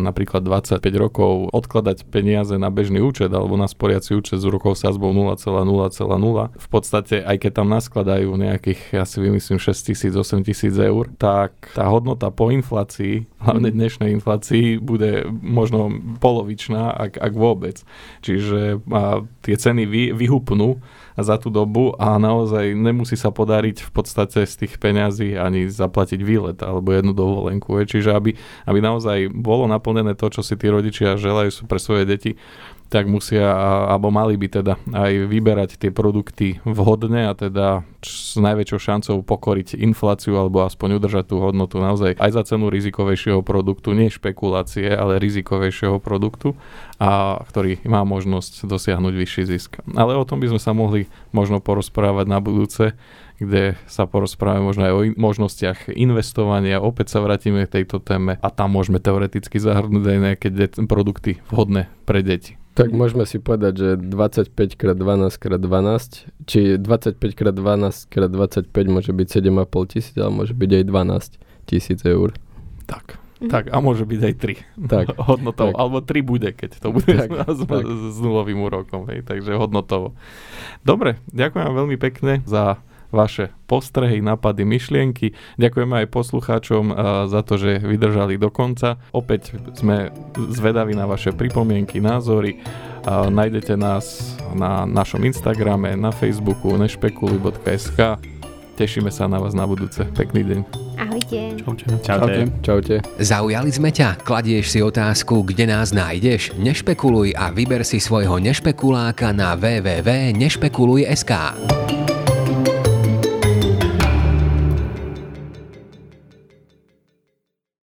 napríklad 25 rokov odkladať peniaze na bežný účet alebo na sporiaci účet s úrokovou sázbou 0,0,0, v podstate aj keď tam naskladajú nejakých, ja si vymyslím 6 tisíc, 8 tisíc eur, tak tá hodnota po inflácii, hlavne dnešnej inflácii, bude možno polovičná, ak, ak vôbec. Čiže a tie ceny vy, vyhupnú za tú dobu a naozaj nemusí sa podariť v podstate z tých peňazí ani zaplatiť výlet alebo jednu dovolenku. Čiže aby, aby naozaj bolo naplnené to, čo si tí rodičia želajú pre svoje deti, tak musia, alebo mali by teda aj vyberať tie produkty vhodne a teda s najväčšou šancou pokoriť infláciu alebo aspoň udržať tú hodnotu naozaj aj za cenu rizikovejšieho produktu, nie špekulácie, ale rizikovejšieho produktu, a ktorý má možnosť dosiahnuť vyšší zisk. Ale o tom by sme sa mohli možno porozprávať na budúce, kde sa porozprávame možno aj o in- možnostiach investovania. Opäť sa vrátime k tejto téme a tam môžeme teoreticky zahrnúť aj nejaké de- produkty vhodné pre deti. Tak môžeme si povedať, že 25x12x12, či 25x12x25 môže byť 7,5 tisíc, ale môže byť aj 12 tisíc eur. Tak. Mm-hmm. Tak, a môže byť aj 3. Tak. hodnotovo. Tak. Alebo 3 bude, keď to bude tak, s, tak. s nulovým úrokom. Hej, takže hodnotovo. Dobre, ďakujem veľmi pekne za vaše postrehy, napady, myšlienky. Ďakujeme aj poslucháčom uh, za to, že vydržali do konca. Opäť sme zvedaví na vaše pripomienky, názory. Nájdete nás na našom Instagrame, na Facebooku nešpekuluj.sk. Tešíme sa na vás na budúce. Pekný deň. Ahojte. Čaute. Čaute. Čaute. Zaujali sme ťa? Kladieš si otázku, kde nás nájdeš? Nešpekuluj a vyber si svojho nešpekuláka na www.nešpekuluj.sk.